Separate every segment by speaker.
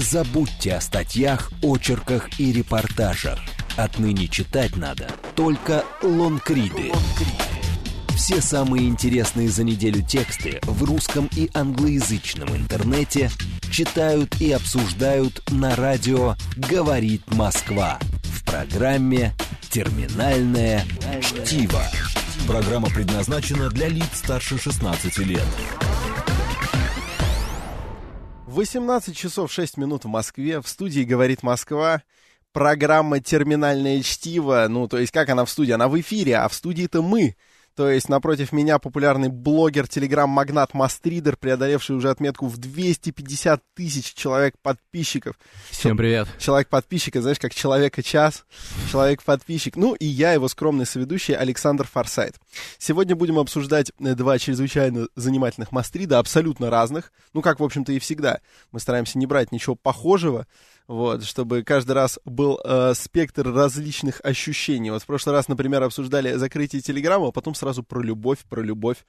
Speaker 1: Забудьте о статьях, очерках и репортажах. Отныне читать надо только лонгриды. Все самые интересные за неделю тексты в русском и англоязычном интернете читают и обсуждают на радио «Говорит Москва» в программе «Терминальное чтиво». Программа предназначена для лиц старше 16 лет.
Speaker 2: 18 часов 6 минут в Москве. В студии «Говорит Москва». Программа «Терминальное чтиво». Ну, то есть, как она в студии? Она в эфире, а в студии-то мы. То есть напротив меня популярный блогер, телеграм-магнат Мастридер, преодолевший уже отметку в 250 тысяч человек подписчиков.
Speaker 3: Всем привет.
Speaker 2: Человек подписчика, знаешь, как человека час, человек подписчик. Ну и я, его скромный соведущий Александр Форсайт. Сегодня будем обсуждать э, два чрезвычайно занимательных Мастрида, абсолютно разных. Ну, как, в общем-то, и всегда. Мы стараемся не брать ничего похожего, вот, чтобы каждый раз был э, спектр различных ощущений. Вот в прошлый раз, например, обсуждали закрытие Телеграма, а потом сразу про любовь, про любовь.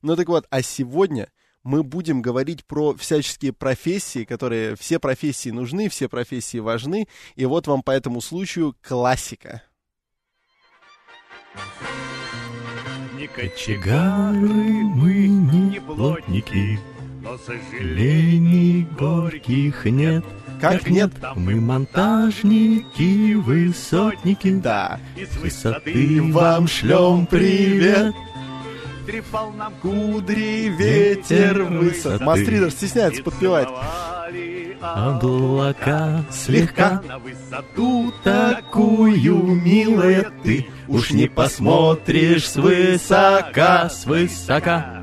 Speaker 2: Ну так вот, а сегодня мы будем говорить про всяческие профессии, которые все профессии нужны, все профессии важны. И вот вам по этому случаю классика.
Speaker 4: Не кочегары мы, не плотники, но сожалений горьких нет.
Speaker 2: Как нет?
Speaker 4: Мы монтажники, высотники.
Speaker 2: Да.
Speaker 4: И с высоты вам шлем привет. Трепал нам
Speaker 2: Кудри, ветер, высот. Мастридер стесняется подпевать.
Speaker 4: Облака слегка на высоту такую, милая ты, Уж не посмотришь свысока, свысока.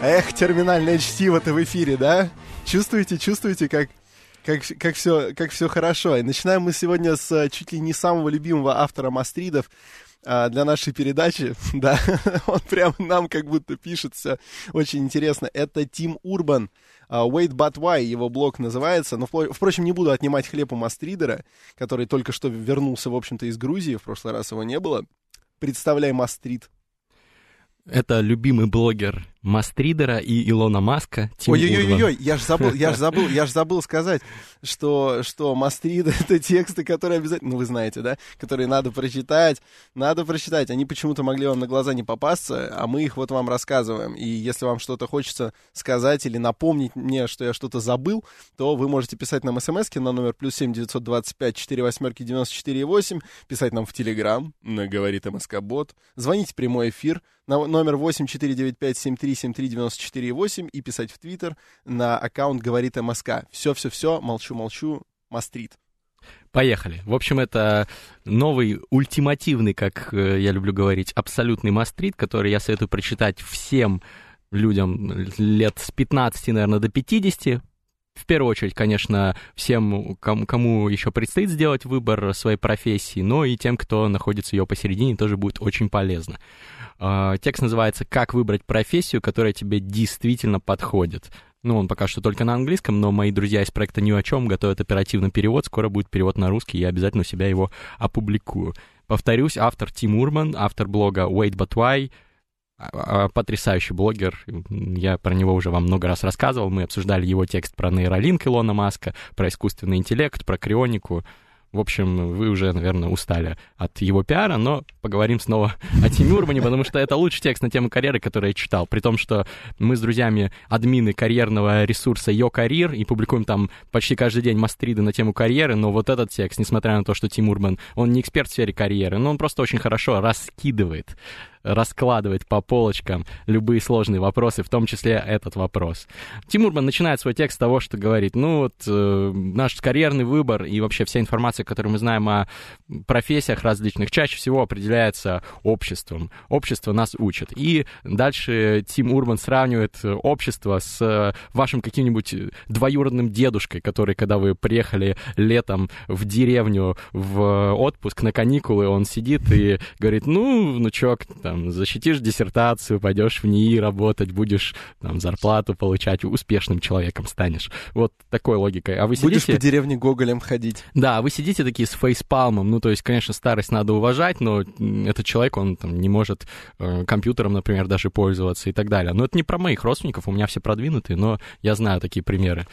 Speaker 2: Эх, терминальное чтиво-то в эфире, да? Чувствуете, чувствуете, как как, как, все, как все хорошо. И начинаем мы сегодня с э, чуть ли не самого любимого автора Мастридов а, для нашей передачи. Да, он прям нам как будто пишет все очень интересно. Это Тим Урбан. Uh, Wait But Why его блог называется. Но, впрочем, не буду отнимать хлеб у Мастридера, который только что вернулся, в общем-то, из Грузии. В прошлый раз его не было. Представляй Мастрид.
Speaker 3: Это любимый блогер Мастридера и Илона Маска.
Speaker 2: Ой-ой-ой, я же забыл, я же забыл, я же забыл сказать, что, что Мастрид это тексты, которые обязательно, ну вы знаете, да, которые надо прочитать, надо прочитать. Они почему-то могли вам на глаза не попасться, а мы их вот вам рассказываем. И если вам что-то хочется сказать или напомнить мне, что я что-то забыл, то вы можете писать нам смс на номер плюс семь девятьсот двадцать пять четыре восьмерки девяносто четыре восемь, писать нам в Телеграм, на говорит МСК Бот, звонить в прямой эфир на номер восемь четыре девять пять семь три 7373948 и писать в Твиттер на аккаунт «Говорит МСК». Все-все-все, молчу-молчу, мастрит.
Speaker 3: Поехали. В общем, это новый ультимативный, как э, я люблю говорить, абсолютный мастрит, который я советую прочитать всем людям лет с 15, наверное, до 50, в первую очередь, конечно, всем, кому, еще предстоит сделать выбор своей профессии, но и тем, кто находится ее посередине, тоже будет очень полезно. А, текст называется «Как выбрать профессию, которая тебе действительно подходит». Ну, он пока что только на английском, но мои друзья из проекта «Ни о чем» готовят оперативный перевод. Скоро будет перевод на русский, я обязательно у себя его опубликую. Повторюсь, автор Тим Урман, автор блога Wait But Why, потрясающий блогер. Я про него уже вам много раз рассказывал. Мы обсуждали его текст про нейролинк Илона Маска, про искусственный интеллект, про крионику. В общем, вы уже, наверное, устали от его пиара, но поговорим снова о Тиме Урбане, потому что это лучший текст на тему карьеры, который я читал. При том, что мы с друзьями админы карьерного ресурса Yo Career и публикуем там почти каждый день мастриды на тему карьеры, но вот этот текст, несмотря на то, что Тим Урбан, он не эксперт в сфере карьеры, но он просто очень хорошо раскидывает раскладывает по полочкам любые сложные вопросы, в том числе этот вопрос. Тимурман начинает свой текст с того, что говорит, ну вот э, наш карьерный выбор и вообще вся информация, которую мы знаем о профессиях различных, чаще всего определяется обществом. Общество нас учит. И дальше Тим Урбан сравнивает общество с вашим каким-нибудь двоюродным дедушкой, который, когда вы приехали летом в деревню в отпуск на каникулы, он сидит и говорит, ну, внучок, там, там, защитишь диссертацию, пойдешь в НИИ работать, будешь там зарплату получать, успешным человеком станешь. Вот такой логикой. А вы сидите...
Speaker 2: Будешь по деревне Гоголем ходить.
Speaker 3: Да, вы сидите такие с фейспалмом, ну, то есть, конечно, старость надо уважать, но этот человек, он там не может э, компьютером, например, даже пользоваться и так далее. Но это не про моих родственников, у меня все продвинутые, но я знаю такие примеры.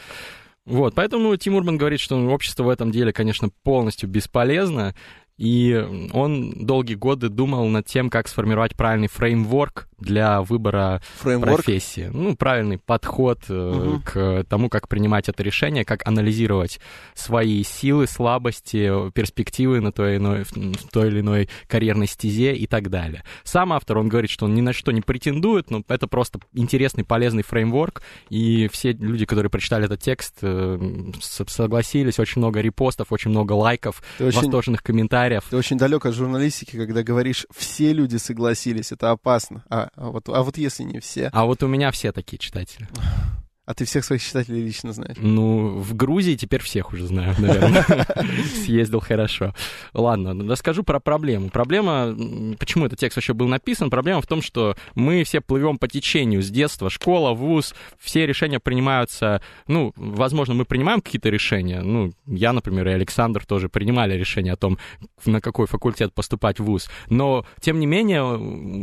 Speaker 3: Вот, поэтому Тим Урбан говорит, что общество в этом деле, конечно, полностью бесполезно, и он долгие годы думал над тем, как сформировать правильный фреймворк для выбора
Speaker 2: Фреймворк?
Speaker 3: профессии. Ну, правильный подход угу. к тому, как принимать это решение, как анализировать свои силы, слабости, перспективы на той, иной, той или иной карьерной стезе и так далее. Сам автор, он говорит, что он ни на что не претендует, но это просто интересный, полезный фреймворк, и все люди, которые прочитали этот текст, э, согласились, очень много репостов, очень много лайков, очень... восторженных комментариев, комментариев.
Speaker 2: Ты очень далек от журналистики, когда говоришь, все люди согласились, это опасно. А, вот, а вот если не все?
Speaker 3: А вот у меня все такие читатели.
Speaker 2: А ты всех своих читателей лично знаешь?
Speaker 3: Ну, в Грузии теперь всех уже знаю, наверное. Съездил хорошо. Ладно, расскажу про проблему. Проблема, почему этот текст вообще был написан, проблема в том, что мы все плывем по течению с детства, школа, вуз, все решения принимаются, ну, возможно, мы принимаем какие-то решения, ну, я, например, и Александр тоже принимали решение о том, на какой факультет поступать в вуз, но, тем не менее,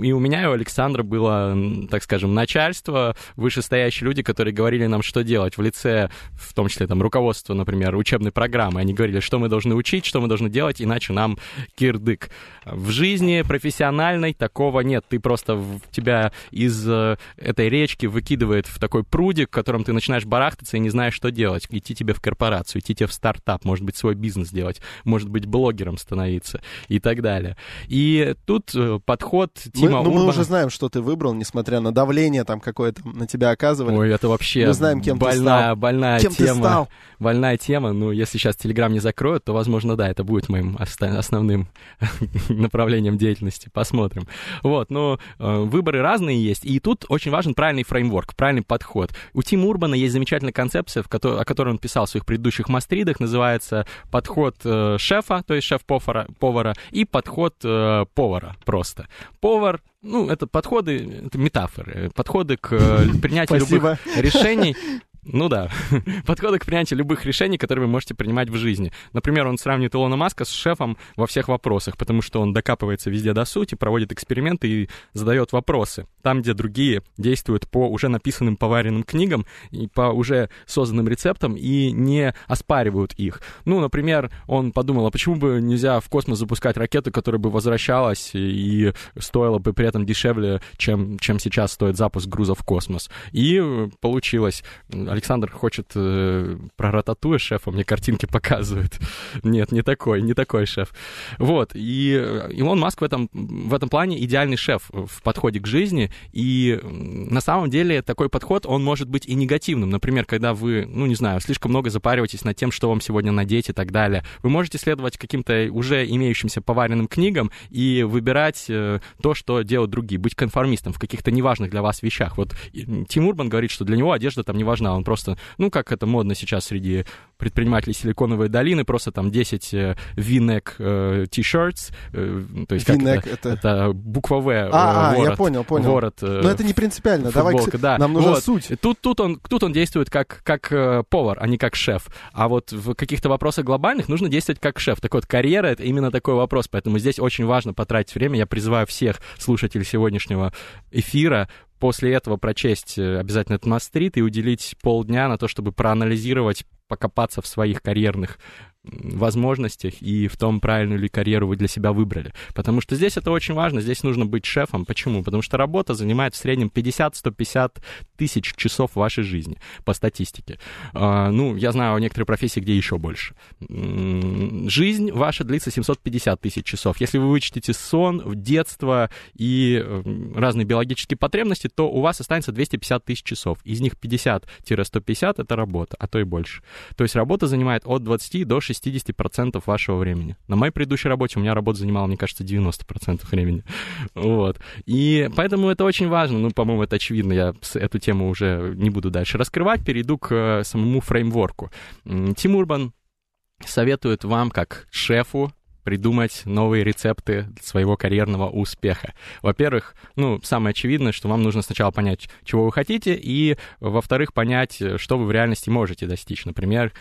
Speaker 3: и у меня, и у Александра было, так скажем, начальство, вышестоящие люди, которые говорили, говорили нам, что делать в лице, в том числе там руководство, например, учебной программы. Они говорили, что мы должны учить, что мы должны делать, иначе нам кирдык. В жизни профессиональной такого нет. Ты просто тебя из э, этой речки выкидывает в такой прудик, в котором ты начинаешь барахтаться и не знаешь, что делать. Идти тебе в корпорацию, идти тебе в стартап, может быть, свой бизнес делать, может быть, блогером становиться и так далее. И тут э, подход Тима
Speaker 2: мы,
Speaker 3: ну,
Speaker 2: мы уже знаем, что ты выбрал, несмотря на давление там какое-то на тебя оказывали.
Speaker 3: Ой, это вообще
Speaker 2: мы знаем, кем
Speaker 3: больная,
Speaker 2: ты стал.
Speaker 3: Больная
Speaker 2: кем
Speaker 3: тема.
Speaker 2: Ты стал?
Speaker 3: Больная тема. Ну, если сейчас Телеграм не закроют, то, возможно, да, это будет моим основным направлением деятельности. Посмотрим. Вот, но э, выборы разные есть. И тут очень важен правильный фреймворк, правильный подход. У Тима Урбана есть замечательная концепция, в которой, о которой он писал в своих предыдущих мастридах. Называется подход э, шефа, то есть шеф-повара, повара, и подход э, повара просто. Повар ну, это подходы, это метафоры, подходы к э, принятию любых решений ну да, подходы к принятию любых решений, которые вы можете принимать в жизни. Например, он сравнивает Илона Маска с шефом во всех вопросах, потому что он докапывается везде до сути, проводит эксперименты и задает вопросы. Там, где другие действуют по уже написанным поваренным книгам и по уже созданным рецептам и не оспаривают их. Ну, например, он подумал, а почему бы нельзя в космос запускать ракету, которая бы возвращалась и стоила бы при этом дешевле, чем, чем сейчас стоит запуск груза в космос. И получилось Александр хочет э, про рататуя шефа, мне картинки показывает. Нет, не такой, не такой шеф. Вот, и Илон Маск в этом, в этом плане идеальный шеф в подходе к жизни, и на самом деле такой подход, он может быть и негативным. Например, когда вы, ну, не знаю, слишком много запариваетесь над тем, что вам сегодня надеть и так далее, вы можете следовать каким-то уже имеющимся поваренным книгам и выбирать э, то, что делают другие, быть конформистом в каких-то неважных для вас вещах. Вот Тим Урбан говорит, что для него одежда там не важна, он просто, ну, как это модно сейчас среди предпринимателей Силиконовой долины, просто там 10 э, V-neck э, t-shirts, э, то есть как это, это... это буква В, э,
Speaker 2: а,
Speaker 3: ворот,
Speaker 2: а, я понял, понял.
Speaker 3: ворот.
Speaker 2: Э, Но это не принципиально,
Speaker 3: футболка,
Speaker 2: давай,
Speaker 3: да.
Speaker 2: нам нужна
Speaker 3: вот.
Speaker 2: суть.
Speaker 3: Тут, тут, он, тут он действует как, как э, повар, а не как шеф. А вот в каких-то вопросах глобальных нужно действовать как шеф. Так вот, карьера — это именно такой вопрос, поэтому здесь очень важно потратить время. Я призываю всех слушателей сегодняшнего эфира после этого прочесть э, обязательно этот мастрит и уделить полдня на то, чтобы проанализировать, покопаться в своих карьерных возможностях и в том, правильную ли карьеру вы для себя выбрали. Потому что здесь это очень важно, здесь нужно быть шефом. Почему? Потому что работа занимает в среднем 50-150 тысяч часов вашей жизни, по статистике. А, ну, я знаю о некоторых профессиях, где еще больше. Жизнь ваша длится 750 тысяч часов. Если вы вычтете сон, детство и разные биологические потребности, то у вас останется 250 тысяч часов. Из них 50-150 — это работа, а то и больше. То есть работа занимает от 20 до 60 60% вашего времени. На моей предыдущей работе у меня работа занимала, мне кажется, 90% времени. Вот. И поэтому это очень важно. Ну, по-моему, это очевидно. Я эту тему уже не буду дальше раскрывать. Перейду к э, самому фреймворку. Тим Урбан советует вам, как шефу, придумать новые рецепты своего карьерного успеха. Во-первых, ну, самое очевидное, что вам нужно сначала понять, чего вы хотите, и, во-вторых, понять, что вы в реальности можете достичь. Например,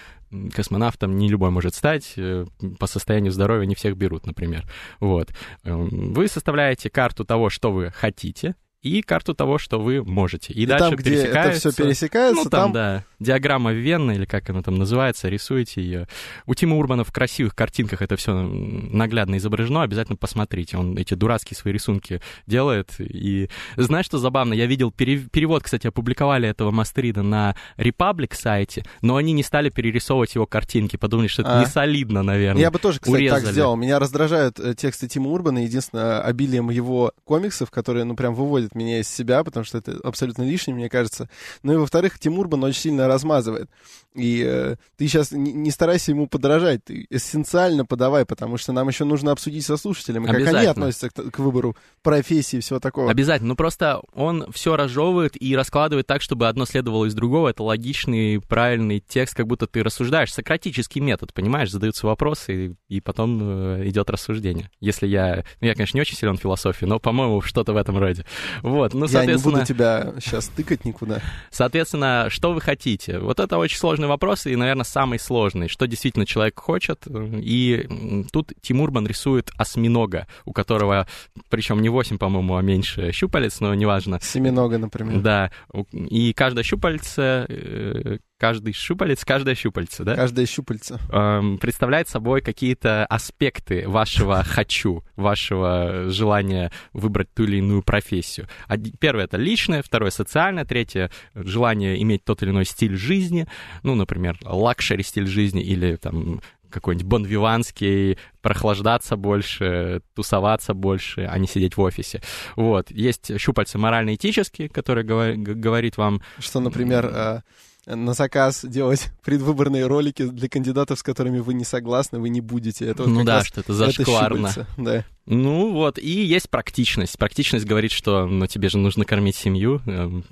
Speaker 3: космонавтом не любой может стать, э, по состоянию здоровья не всех берут, например. Вот. Эм, вы составляете карту того, что вы хотите, и карту того, что вы можете. И,
Speaker 2: И
Speaker 3: дальше
Speaker 2: там, где это все пересекается,
Speaker 3: Ну, там,
Speaker 2: там
Speaker 3: да, диаграмма Венны, или как она там называется, рисуете ее. У Тима Урбана в красивых картинках это все наглядно изображено, обязательно посмотрите. Он эти дурацкие свои рисунки делает. И знаешь, что забавно? Я видел пере- перевод, кстати, опубликовали этого Мастрида на Republic сайте, но они не стали перерисовывать его картинки, подумали, что это
Speaker 2: А.
Speaker 3: не солидно, наверное.
Speaker 2: Я бы тоже, кстати, так
Speaker 3: урезали.
Speaker 2: сделал. Меня раздражают э, тексты Тима Урбана, единственное, обилием его комиксов, которые, ну, прям выводят меня из себя, потому что это абсолютно лишнее, мне кажется. Ну и, во-вторых, Тим Урбан очень сильно размазывает. И э, ты сейчас не, не старайся ему подражать, ты эссенциально подавай, потому что нам еще нужно обсудить со слушателями, как они относятся к, к выбору профессии и всего такого.
Speaker 3: Обязательно. Ну просто он все разжевывает и раскладывает так, чтобы одно следовало из другого. Это логичный, правильный текст, как будто ты рассуждаешь. Сократический метод, понимаешь? Задаются вопросы, и, и потом э, идет рассуждение. Если я... Ну, я, конечно, не очень силен в философии, но, по-моему, что-то в этом роде. Вот. Ну,
Speaker 2: Я не
Speaker 3: соответственно...
Speaker 2: буду тебя сейчас тыкать никуда.
Speaker 3: Соответственно, что вы хотите? Вот это очень сложный вопрос и, наверное, самый сложный. Что действительно человек хочет? И м, тут Тимурбан рисует осьминога, у которого, причем не 8, по-моему, а меньше щупалец, но неважно.
Speaker 2: Семинога, например.
Speaker 3: Да, и каждое щупальце, э, каждый щупалец, каждое щупальце, да,
Speaker 2: Каждое щупальце.
Speaker 3: эм, представляет собой какие-то аспекты вашего «хочу», вашего желания выбрать ту или иную профессию. Оди- Первое — это личное, второе — социальное, третье — желание иметь тот или иной стиль жизни, ну, например, luxury стиль жизни или там какой-нибудь бонвиванский, прохлаждаться больше, тусоваться больше, а не сидеть в офисе. Вот. Есть щупальца морально-этические, которые говор- говорит вам,
Speaker 2: Что, например, э, на заказ делать предвыборные ролики для кандидатов, с которыми вы не согласны, вы не будете. Это вот
Speaker 3: ну да, что это зашкварно.
Speaker 2: Да.
Speaker 3: Ну вот, и есть практичность. Практичность говорит, что ну, тебе же нужно кормить семью, эм,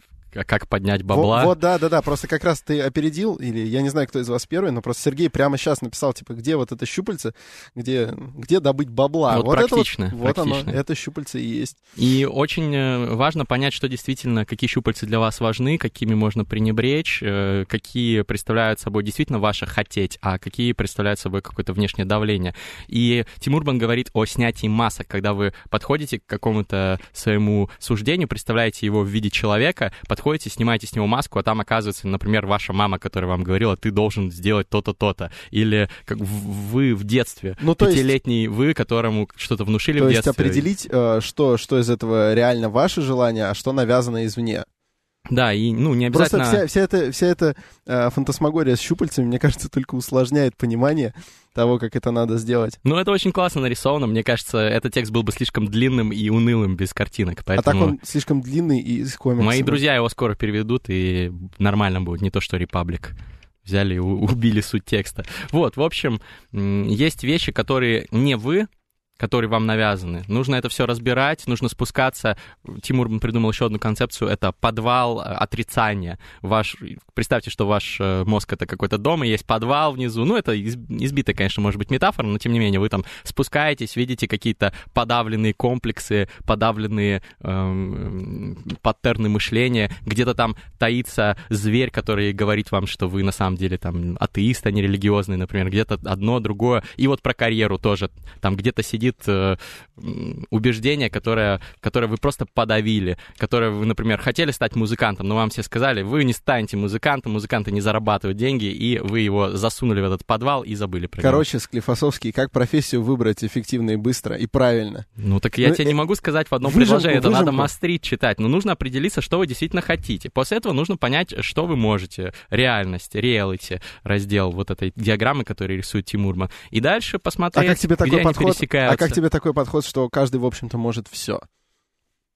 Speaker 3: как поднять бабла.
Speaker 2: Вот, вот, да, да, да. Просто как раз ты опередил, или я не знаю, кто из вас первый, но просто Сергей прямо сейчас написал, типа, где вот это щупальце, где, где добыть бабла.
Speaker 3: Вот
Speaker 2: это
Speaker 3: практично,
Speaker 2: вот оно,
Speaker 3: практично.
Speaker 2: это щупальце и есть.
Speaker 3: И очень э, важно понять, что действительно, какие щупальцы для вас важны, какими можно пренебречь, э, какие представляют собой действительно ваше хотеть, а какие представляют собой какое-то внешнее давление. И Тимурбан говорит о снятии масок, когда вы подходите к какому-то своему суждению, представляете его в виде человека, подходите, снимаете с него маску, а там оказывается, например, ваша мама, которая вам говорила, ты должен сделать то-то, то-то. Или как вы в детстве,
Speaker 2: Ну, то есть-
Speaker 3: пятилетний вы, которому что-то внушили
Speaker 2: То
Speaker 3: в
Speaker 2: есть
Speaker 3: детстве.
Speaker 2: определить, э, что, что из этого реально ваше желание, а что навязано извне.
Speaker 3: Да, и ну не
Speaker 2: Просто
Speaker 3: обязательно.
Speaker 2: вся, вся эта, вся эта э, фантасмагория с щупальцами, мне кажется, только усложняет понимание того, как это надо сделать.
Speaker 3: Ну, это очень классно нарисовано. Мне кажется, этот текст был бы слишком длинным и унылым без картинок.
Speaker 2: А так
Speaker 3: Поэтому
Speaker 2: он слишком длинный и с комиксами.
Speaker 3: мои друзья его скоро переведут, и нормально будет, не то что Репаблик. Взяли и убили суть текста. Вот, в общем, есть вещи, которые не вы, которые вам навязаны. Нужно это все разбирать, нужно спускаться. Тимур придумал еще одну концепцию, это подвал э, отрицания. Ваш, представьте, что ваш э, мозг это какой-то дом, и есть подвал внизу. Ну, это из- избитая, конечно, может быть метафора, но тем не менее вы там спускаетесь, видите какие-то подавленные комплексы, подавленные эм, паттерны мышления, где-то там таится зверь, который говорит вам, что вы на самом деле там атеист, а не религиозный, например, где-то одно, другое. И вот про карьеру тоже. Там где-то сидит э, убеждение, которое, которое вы просто подавили, которое вы, например, хотели стать музыкантом, но вам все сказали, вы не станете музыкантом, музыканты не зарабатывают деньги, и вы его засунули в этот подвал и забыли про него.
Speaker 2: Короче, Склифосовский, как профессию выбрать эффективно и быстро, и правильно?
Speaker 3: Ну так я
Speaker 2: Ну,
Speaker 3: тебе
Speaker 2: э,
Speaker 3: не могу сказать в одном
Speaker 2: выжимку,
Speaker 3: предложении, это надо
Speaker 2: выжимку.
Speaker 3: мастрить читать, но нужно определиться, что вы действительно хотите. После этого нужно понять, что вы можете. Реальность, реалити, раздел вот этой диаграммы, которую рисует Тимурман. И дальше
Speaker 2: А
Speaker 3: посмотреть,
Speaker 2: как тебе такой подход? А как тебе такой подход, что каждый, в общем-то, может все?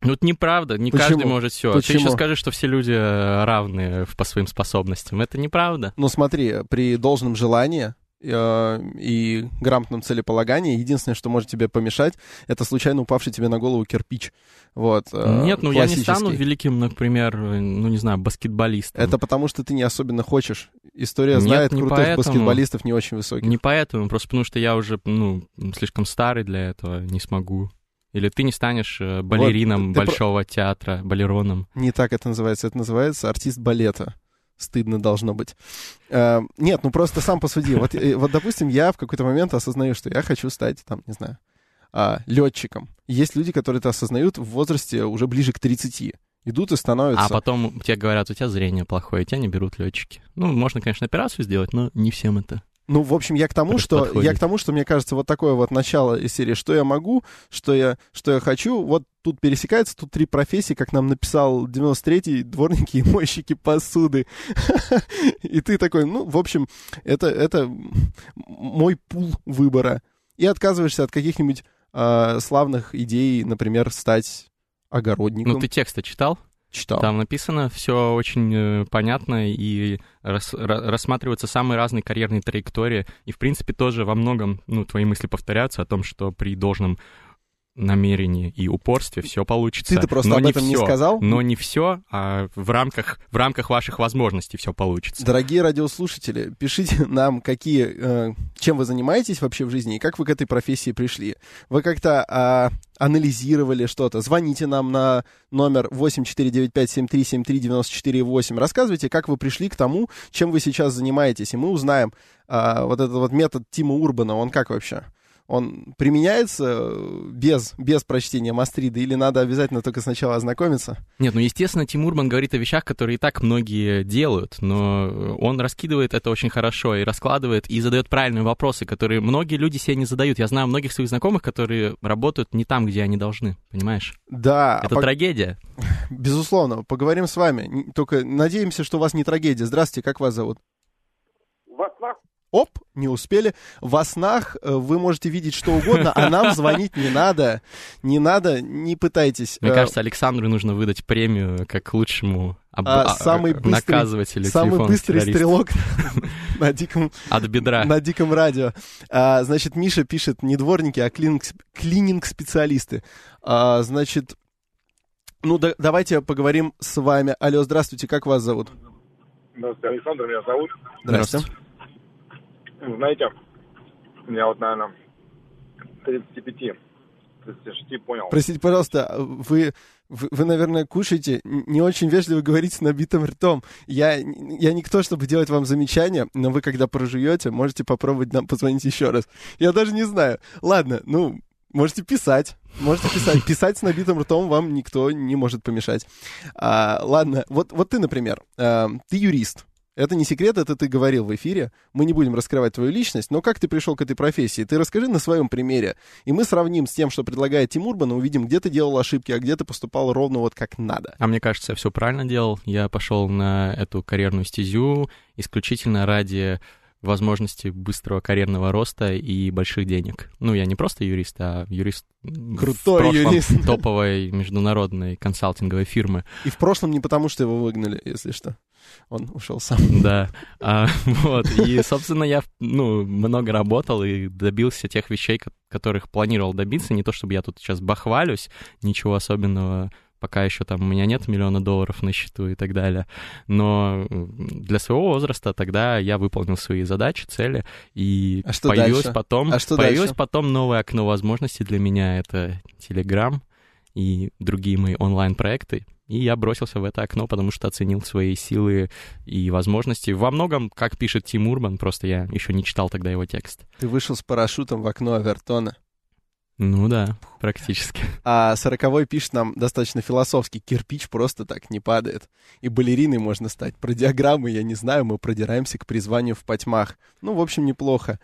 Speaker 3: Ну это неправда, не
Speaker 2: Почему?
Speaker 3: каждый может все. Ты
Speaker 2: Почему?
Speaker 3: еще скажи, что все люди э, равны по своим способностям. Это неправда.
Speaker 2: Ну смотри, при должном желании э, и грамотном целеполагании единственное, что может тебе помешать, это случайно упавший тебе на голову кирпич. Вот. э,
Speaker 3: Нет, ну я не стану великим, например, ну не знаю, баскетболистом.
Speaker 2: Это потому, что ты не особенно хочешь. История
Speaker 3: Нет,
Speaker 2: знает
Speaker 3: не
Speaker 2: крутых
Speaker 3: поэтому.
Speaker 2: баскетболистов не очень высоких.
Speaker 3: Не поэтому, просто потому что я уже, ну, слишком старый для этого, не смогу. Или ты не станешь э, балерином
Speaker 2: про-
Speaker 3: большого театра, балероном.
Speaker 2: Не так это называется. Это называется артист балета. Стыдно должно быть. Э, нет, ну просто сам посуди. Вот, э, вот, допустим, я в какой-то момент осознаю, что я хочу стать, там, не знаю, а, летчиком. Есть люди, которые это осознают в возрасте уже ближе к 30 идут и становятся.
Speaker 3: А потом тебе говорят, у тебя зрение плохое, тебя не берут летчики. Ну, можно, конечно, операцию сделать, но не всем это.
Speaker 2: Ну, в общем, я к тому, что подходит. я к тому, что мне кажется, вот такое вот начало из серии, что я могу, что я, что я хочу. Вот тут пересекается, тут три профессии, как нам написал 93-й, дворники и мойщики посуды. И ты такой, ну, в общем, это, это мой пул выбора. И отказываешься от каких-нибудь э, славных идей, например, стать огородником.
Speaker 3: Ну, ты тексты читал?
Speaker 2: Читал.
Speaker 3: Там написано все очень э, понятно и рас, рассматриваются самые разные карьерные траектории. И, в принципе, тоже во многом ну, твои мысли повторяются о том, что при должном намерении и упорстве все получится.
Speaker 2: Ты-то просто но об
Speaker 3: не
Speaker 2: этом
Speaker 3: все,
Speaker 2: не сказал?
Speaker 3: Но не все, а в рамках, в рамках ваших возможностей все получится.
Speaker 2: Дорогие радиослушатели, пишите нам, какие, э, чем вы занимаетесь вообще в жизни и как вы к этой профессии пришли. Вы как-то э, анализировали что-то? Звоните нам на номер 8495-7373-94-8. Рассказывайте, как вы пришли к тому, чем вы сейчас занимаетесь, и мы узнаем э, вот этот вот метод Тима Урбана, он как вообще? Он применяется э, без, без прочтения Мастрида, или надо обязательно только сначала ознакомиться?
Speaker 3: Нет, ну, естественно, Тимурман говорит о вещах, которые и так многие делают, но он раскидывает это очень хорошо и раскладывает, и задает правильные вопросы, которые многие люди себе не задают. Я знаю многих своих знакомых, которые работают не там, где они должны, понимаешь?
Speaker 2: Да.
Speaker 3: Это по... трагедия.
Speaker 2: Безусловно. Поговорим с вами. Только надеемся, что у вас не трагедия. Здравствуйте, как вас зовут?
Speaker 5: Васнах
Speaker 2: оп, не успели. Во снах э, вы можете видеть что угодно, а нам звонить не надо. Не надо, не пытайтесь.
Speaker 3: Мне
Speaker 2: э,
Speaker 3: кажется, Александру нужно выдать премию как лучшему об...
Speaker 2: а, самый быстрый,
Speaker 3: наказывателю
Speaker 2: Самый быстрый стрелок на диком...
Speaker 3: От бедра.
Speaker 2: На диком радио. А, значит, Миша пишет не дворники, а клининг-специалисты. А, значит, ну да, давайте поговорим с вами. Алло, здравствуйте, как вас зовут?
Speaker 5: Здравствуйте, Александр меня зовут.
Speaker 2: Здравствуйте.
Speaker 5: Знаете, я вот, наверное, 35, 36 понял.
Speaker 2: Простите, пожалуйста, вы, вы, вы, наверное, кушаете, не очень вежливо говорите с набитым ртом. Я, я никто, чтобы делать вам замечания, но вы, когда прожуете, можете попробовать нам позвонить еще раз. Я даже не знаю. Ладно, ну, можете писать. Можете писать. Писать с набитым ртом вам никто не может помешать. А, ладно, вот, вот ты, например, а, ты юрист. Это не секрет, это ты говорил в эфире. Мы не будем раскрывать твою личность, но как ты пришел к этой профессии? Ты расскажи на своем примере. И мы сравним с тем, что предлагает Тимур Бан, и увидим, где ты делал ошибки, а где ты поступал ровно вот как надо.
Speaker 3: А мне кажется, я все правильно делал. Я пошел на эту карьерную стезю исключительно ради возможности быстрого карьерного роста и больших денег. Ну, я не просто юрист, а юрист
Speaker 2: Крутой юрист.
Speaker 3: топовой международной консалтинговой фирмы.
Speaker 2: И в прошлом не потому, что его выгнали, если что. Он ушел сам.
Speaker 3: Да. А, вот. И, собственно, я ну, много работал и добился тех вещей, которых планировал добиться. Не то, чтобы я тут сейчас бахвалюсь, ничего особенного пока еще там у меня нет миллиона долларов на счету и так далее. Но для своего возраста тогда я выполнил свои задачи, цели, и
Speaker 2: а что
Speaker 3: появилось
Speaker 2: дальше?
Speaker 3: потом,
Speaker 2: а что
Speaker 3: появилось
Speaker 2: дальше?
Speaker 3: потом новое окно возможностей для меня. Это Telegram и другие мои онлайн-проекты. И я бросился в это окно, потому что оценил свои силы и возможности. Во многом, как пишет Тим Урбан, просто я еще не читал тогда его текст.
Speaker 2: Ты вышел с парашютом в окно Авертона.
Speaker 3: Ну да, практически.
Speaker 2: А сороковой пишет нам достаточно философски. Кирпич просто так не падает. И балериной можно стать. Про диаграммы я не знаю, мы продираемся к призванию в потьмах. Ну, в общем, неплохо.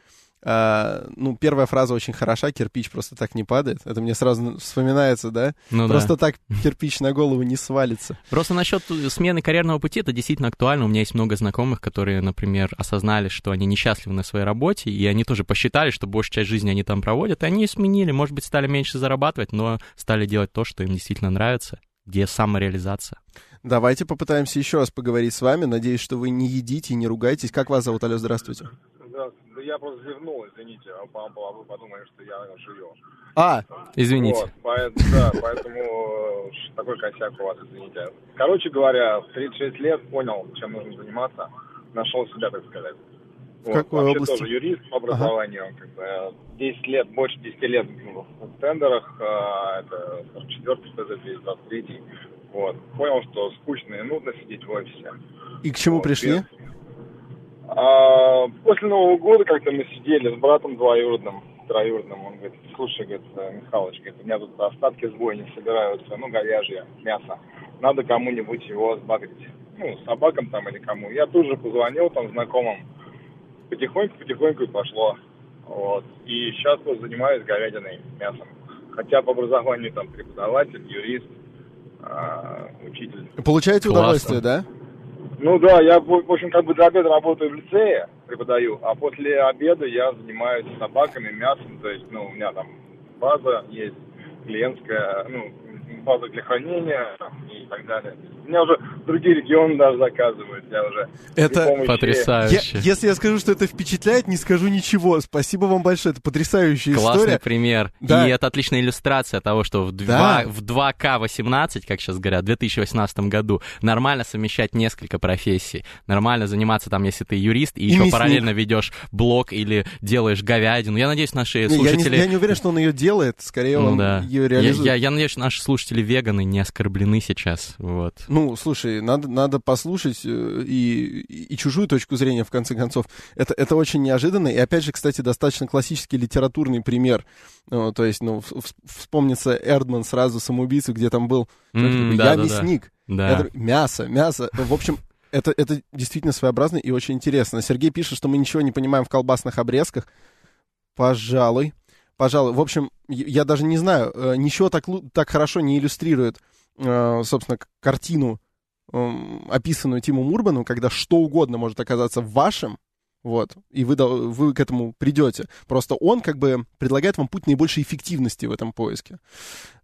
Speaker 2: А, ну, первая фраза очень хороша, кирпич просто так не падает. Это мне сразу вспоминается, да?
Speaker 3: Ну,
Speaker 2: просто
Speaker 3: да.
Speaker 2: так кирпич на голову не свалится.
Speaker 3: Просто насчет смены карьерного пути это действительно актуально. У меня есть много знакомых, которые, например, осознали, что они несчастливы на своей работе, и они тоже посчитали, что большую часть жизни они там проводят, и они сменили, может быть, стали меньше зарабатывать, но стали делать то, что им действительно нравится, где самореализация.
Speaker 2: Давайте попытаемся еще раз поговорить с вами. Надеюсь, что вы не едите и не ругаетесь. Как вас зовут? Алло, здравствуйте.
Speaker 5: Да я просто зевнул, извините, а вы подумали, что я жую.
Speaker 2: А,
Speaker 3: извините.
Speaker 5: Вот, поэтому, да, поэтому э, такой косяк у вас, извините. Короче говоря, в 36 лет понял, чем нужно заниматься, нашел себя, так сказать.
Speaker 2: В вот, какой
Speaker 5: вообще
Speaker 2: области?
Speaker 5: тоже юрист по образованию, ага. как бы, 10 лет, больше 10 лет в тендерах, а, это 44-й ПЗ, 23 вот. Понял, что скучно и нудно сидеть в офисе.
Speaker 2: И к чему
Speaker 5: вот,
Speaker 2: пришли?
Speaker 5: Без... А, после Нового года как-то мы сидели с братом двоюродным, троюродному, он говорит, слушай, говорит, Михалыч, говорит, у меня тут остатки сбойни собираются, ну, говяжье, мясо. Надо кому-нибудь его сбагрить. Ну, собакам там или кому. Я тут же позвонил там знакомым. Потихоньку-потихоньку пошло. Вот. И сейчас вот занимаюсь говядиной, мясом. Хотя по образованию там преподаватель, юрист, а, учитель.
Speaker 2: Получаете
Speaker 3: Классно.
Speaker 2: удовольствие, да?
Speaker 5: Ну да, я, в общем, как бы до обеда работаю в лицее, преподаю, а после обеда я занимаюсь собаками, мясом, то есть, ну, у меня там база есть клиентская, ну, база для хранения и так далее. У меня уже другие регионы даже заказывают, я уже
Speaker 2: Это
Speaker 5: помощи-
Speaker 2: Я-
Speaker 3: Потрясающе.
Speaker 2: если я скажу, что это впечатляет, не скажу ничего. Спасибо вам большое. Это потрясающая
Speaker 3: Классный
Speaker 2: история.
Speaker 3: пример.
Speaker 2: Да.
Speaker 3: И это отличная иллюстрация того, что в, 2,
Speaker 2: Да.
Speaker 3: в 2К18, как сейчас говорят, в 2018 году нормально совмещать несколько профессий. Нормально заниматься там, если ты юрист, и,
Speaker 2: И
Speaker 3: еще
Speaker 2: мясник.
Speaker 3: параллельно ведешь блог или делаешь говядину. Я надеюсь, наши
Speaker 2: Не, я, не,
Speaker 3: слушатели...
Speaker 2: я не уверен, что он ее делает. Скорее,
Speaker 3: Ну
Speaker 2: он
Speaker 3: да.
Speaker 2: ее
Speaker 3: Я,
Speaker 2: реализует.
Speaker 3: я- я надеюсь, что наши слушатели веганы не оскорблены сейчас. Вот.
Speaker 2: Ну, слушай, надо, надо послушать э, и, и, и чужую точку зрения, в конце концов. Это, это очень неожиданно. И опять же, кстати, достаточно классический литературный пример. Ну, то есть, ну, вспомнится Эрдман сразу самоубийцу, где там был
Speaker 3: да,
Speaker 2: я
Speaker 3: да,
Speaker 2: мясник.
Speaker 3: Да.
Speaker 2: Такой, мясо, мясо. В общем, это, это действительно своеобразно и очень интересно. Сергей пишет, что мы ничего не понимаем в колбасных обрезках. Пожалуй. Пожалуй. В общем, я даже не знаю, э, ничего так, так хорошо не иллюстрирует, собственно, к- картину, эм, описанную Тимом Урбаном, когда что угодно может оказаться вашим, вот, и вы, вы к этому придете. Просто он как бы предлагает вам путь наибольшей эффективности в этом поиске.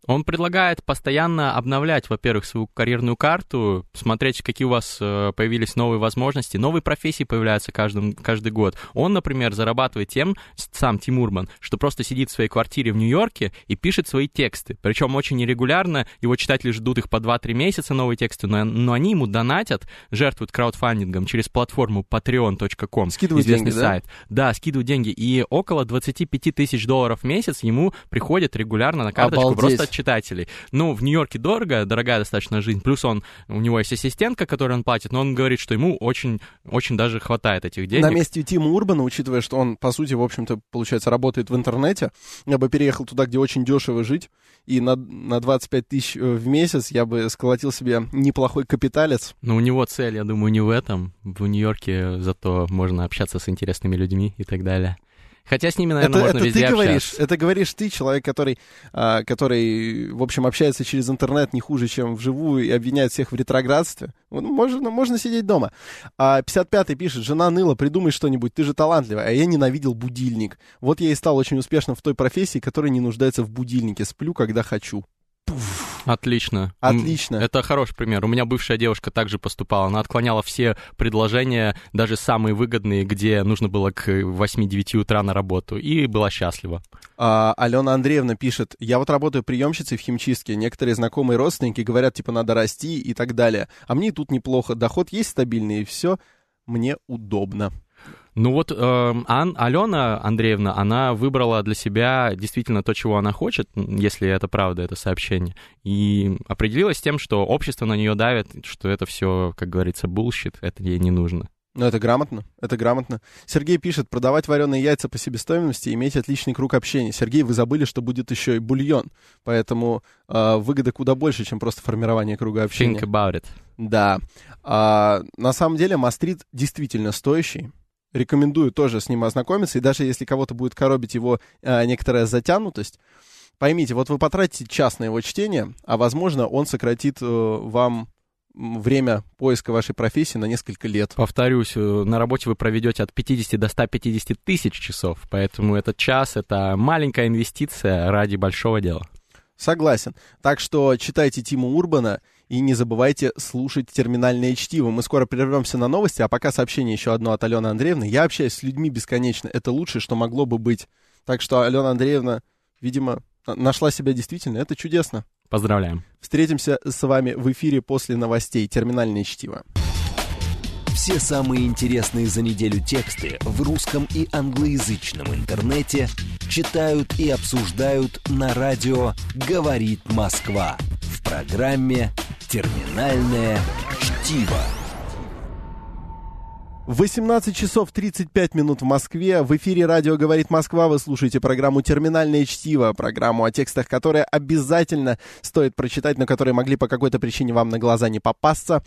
Speaker 3: Он предлагает постоянно обновлять, во-первых, свою карьерную карту, смотреть, какие у вас э, появились новые возможности, новые профессии появляются каждым, каждый год. Он, например, зарабатывает тем, сам Тим Урбан, что просто сидит в своей квартире в Нью-Йорке и пишет свои тексты. Причем очень нерегулярно, его читатели ждут их по 2-3 месяца, новые тексты, но, но они ему донатят, жертвуют краудфандингом через платформу patreon.com.
Speaker 2: Скидывают
Speaker 3: известный
Speaker 2: деньги, да?
Speaker 3: сайт. Да, скидывают деньги. И около 25 тысяч долларов в месяц ему приходит регулярно на карточку
Speaker 2: Обалдеть.
Speaker 3: просто от читателей. Ну, в Нью-Йорке дорого, дорогая достаточно жизнь. Плюс он, у него есть ассистентка, которой он платит, но он говорит, что ему очень, очень даже хватает этих денег.
Speaker 2: На месте Тима Урбана, учитывая, что он, по сути, в общем-то, получается, работает в интернете, я бы переехал туда, где очень дешево жить, и на, на 25 тысяч э, в месяц я бы сколотил себе неплохой капиталец.
Speaker 3: Но у него цель, я думаю, не в этом. В Нью-Йорке зато можно общаться с интересными людьми и так далее. Хотя с ними, наверное,
Speaker 2: это
Speaker 3: можно
Speaker 2: это
Speaker 3: везде
Speaker 2: ты говоришь,
Speaker 3: общаться.
Speaker 2: это говоришь ты, человек, который, а, который, в общем, общается через интернет не хуже, чем вживую, и обвиняет всех в ретроградстве. Можно, можно сидеть дома. А 55-й пишет, жена ныла, придумай что-нибудь, ты же талантливая, а я ненавидел будильник. Вот я и стал очень успешным в той профессии, которая не нуждается в будильнике. Сплю, когда хочу.
Speaker 3: Отлично.
Speaker 2: Отлично.
Speaker 3: Это хороший пример. У меня бывшая девушка также поступала. Она отклоняла все предложения, даже самые выгодные, где нужно было к 8-9 утра на работу, и была счастлива.
Speaker 2: А, Алена Андреевна пишет, я вот работаю приемщицей в химчистке, некоторые знакомые родственники говорят, типа, надо расти и так далее. А мне тут неплохо, доход есть стабильный, и все, мне удобно.
Speaker 3: Ну вот эм, Ан- Алена Андреевна, она выбрала для себя действительно то, чего она хочет, если это правда, это сообщение, и определилась с тем, что общество на нее давит, что это все, как говорится, bullshit, это ей не нужно.
Speaker 2: Ну, это грамотно, это грамотно. Сергей пишет, продавать вареные яйца по себестоимости и иметь отличный круг общения. Сергей, вы забыли, что будет еще и бульон, поэтому э, выгода куда больше, чем просто формирование круга общения.
Speaker 3: Think about it.
Speaker 2: Да. А, на самом деле Мастрит действительно стоящий. Рекомендую тоже с ним ознакомиться. И даже если кого-то будет коробить его а, некоторая затянутость, поймите, вот вы потратите час на его чтение, а возможно он сократит э, вам время поиска вашей профессии на несколько лет.
Speaker 3: Повторюсь, э, на работе вы проведете от 50 до 150 тысяч часов, поэтому этот час — это маленькая инвестиция ради большого дела.
Speaker 2: Согласен. Так что читайте Тима Урбана и не забывайте слушать терминальное чтиво. Мы скоро прервемся на новости, а пока сообщение еще одно от Алены Андреевны. Я общаюсь с людьми бесконечно. Это лучшее, что могло бы быть. Так что Алена Андреевна, видимо, на- нашла себя действительно. Это чудесно.
Speaker 3: Поздравляем.
Speaker 2: Встретимся с вами в эфире после новостей. Терминальное чтиво.
Speaker 1: Все самые интересные за неделю тексты в русском и англоязычном интернете читают и обсуждают на радио «Говорит Москва» в программе «Терминальное чтиво».
Speaker 2: 18 часов 35 минут в Москве. В эфире радио «Говорит Москва». Вы слушаете программу «Терминальное чтиво», программу о текстах, которые обязательно стоит прочитать, но которые могли по какой-то причине вам на глаза не попасться.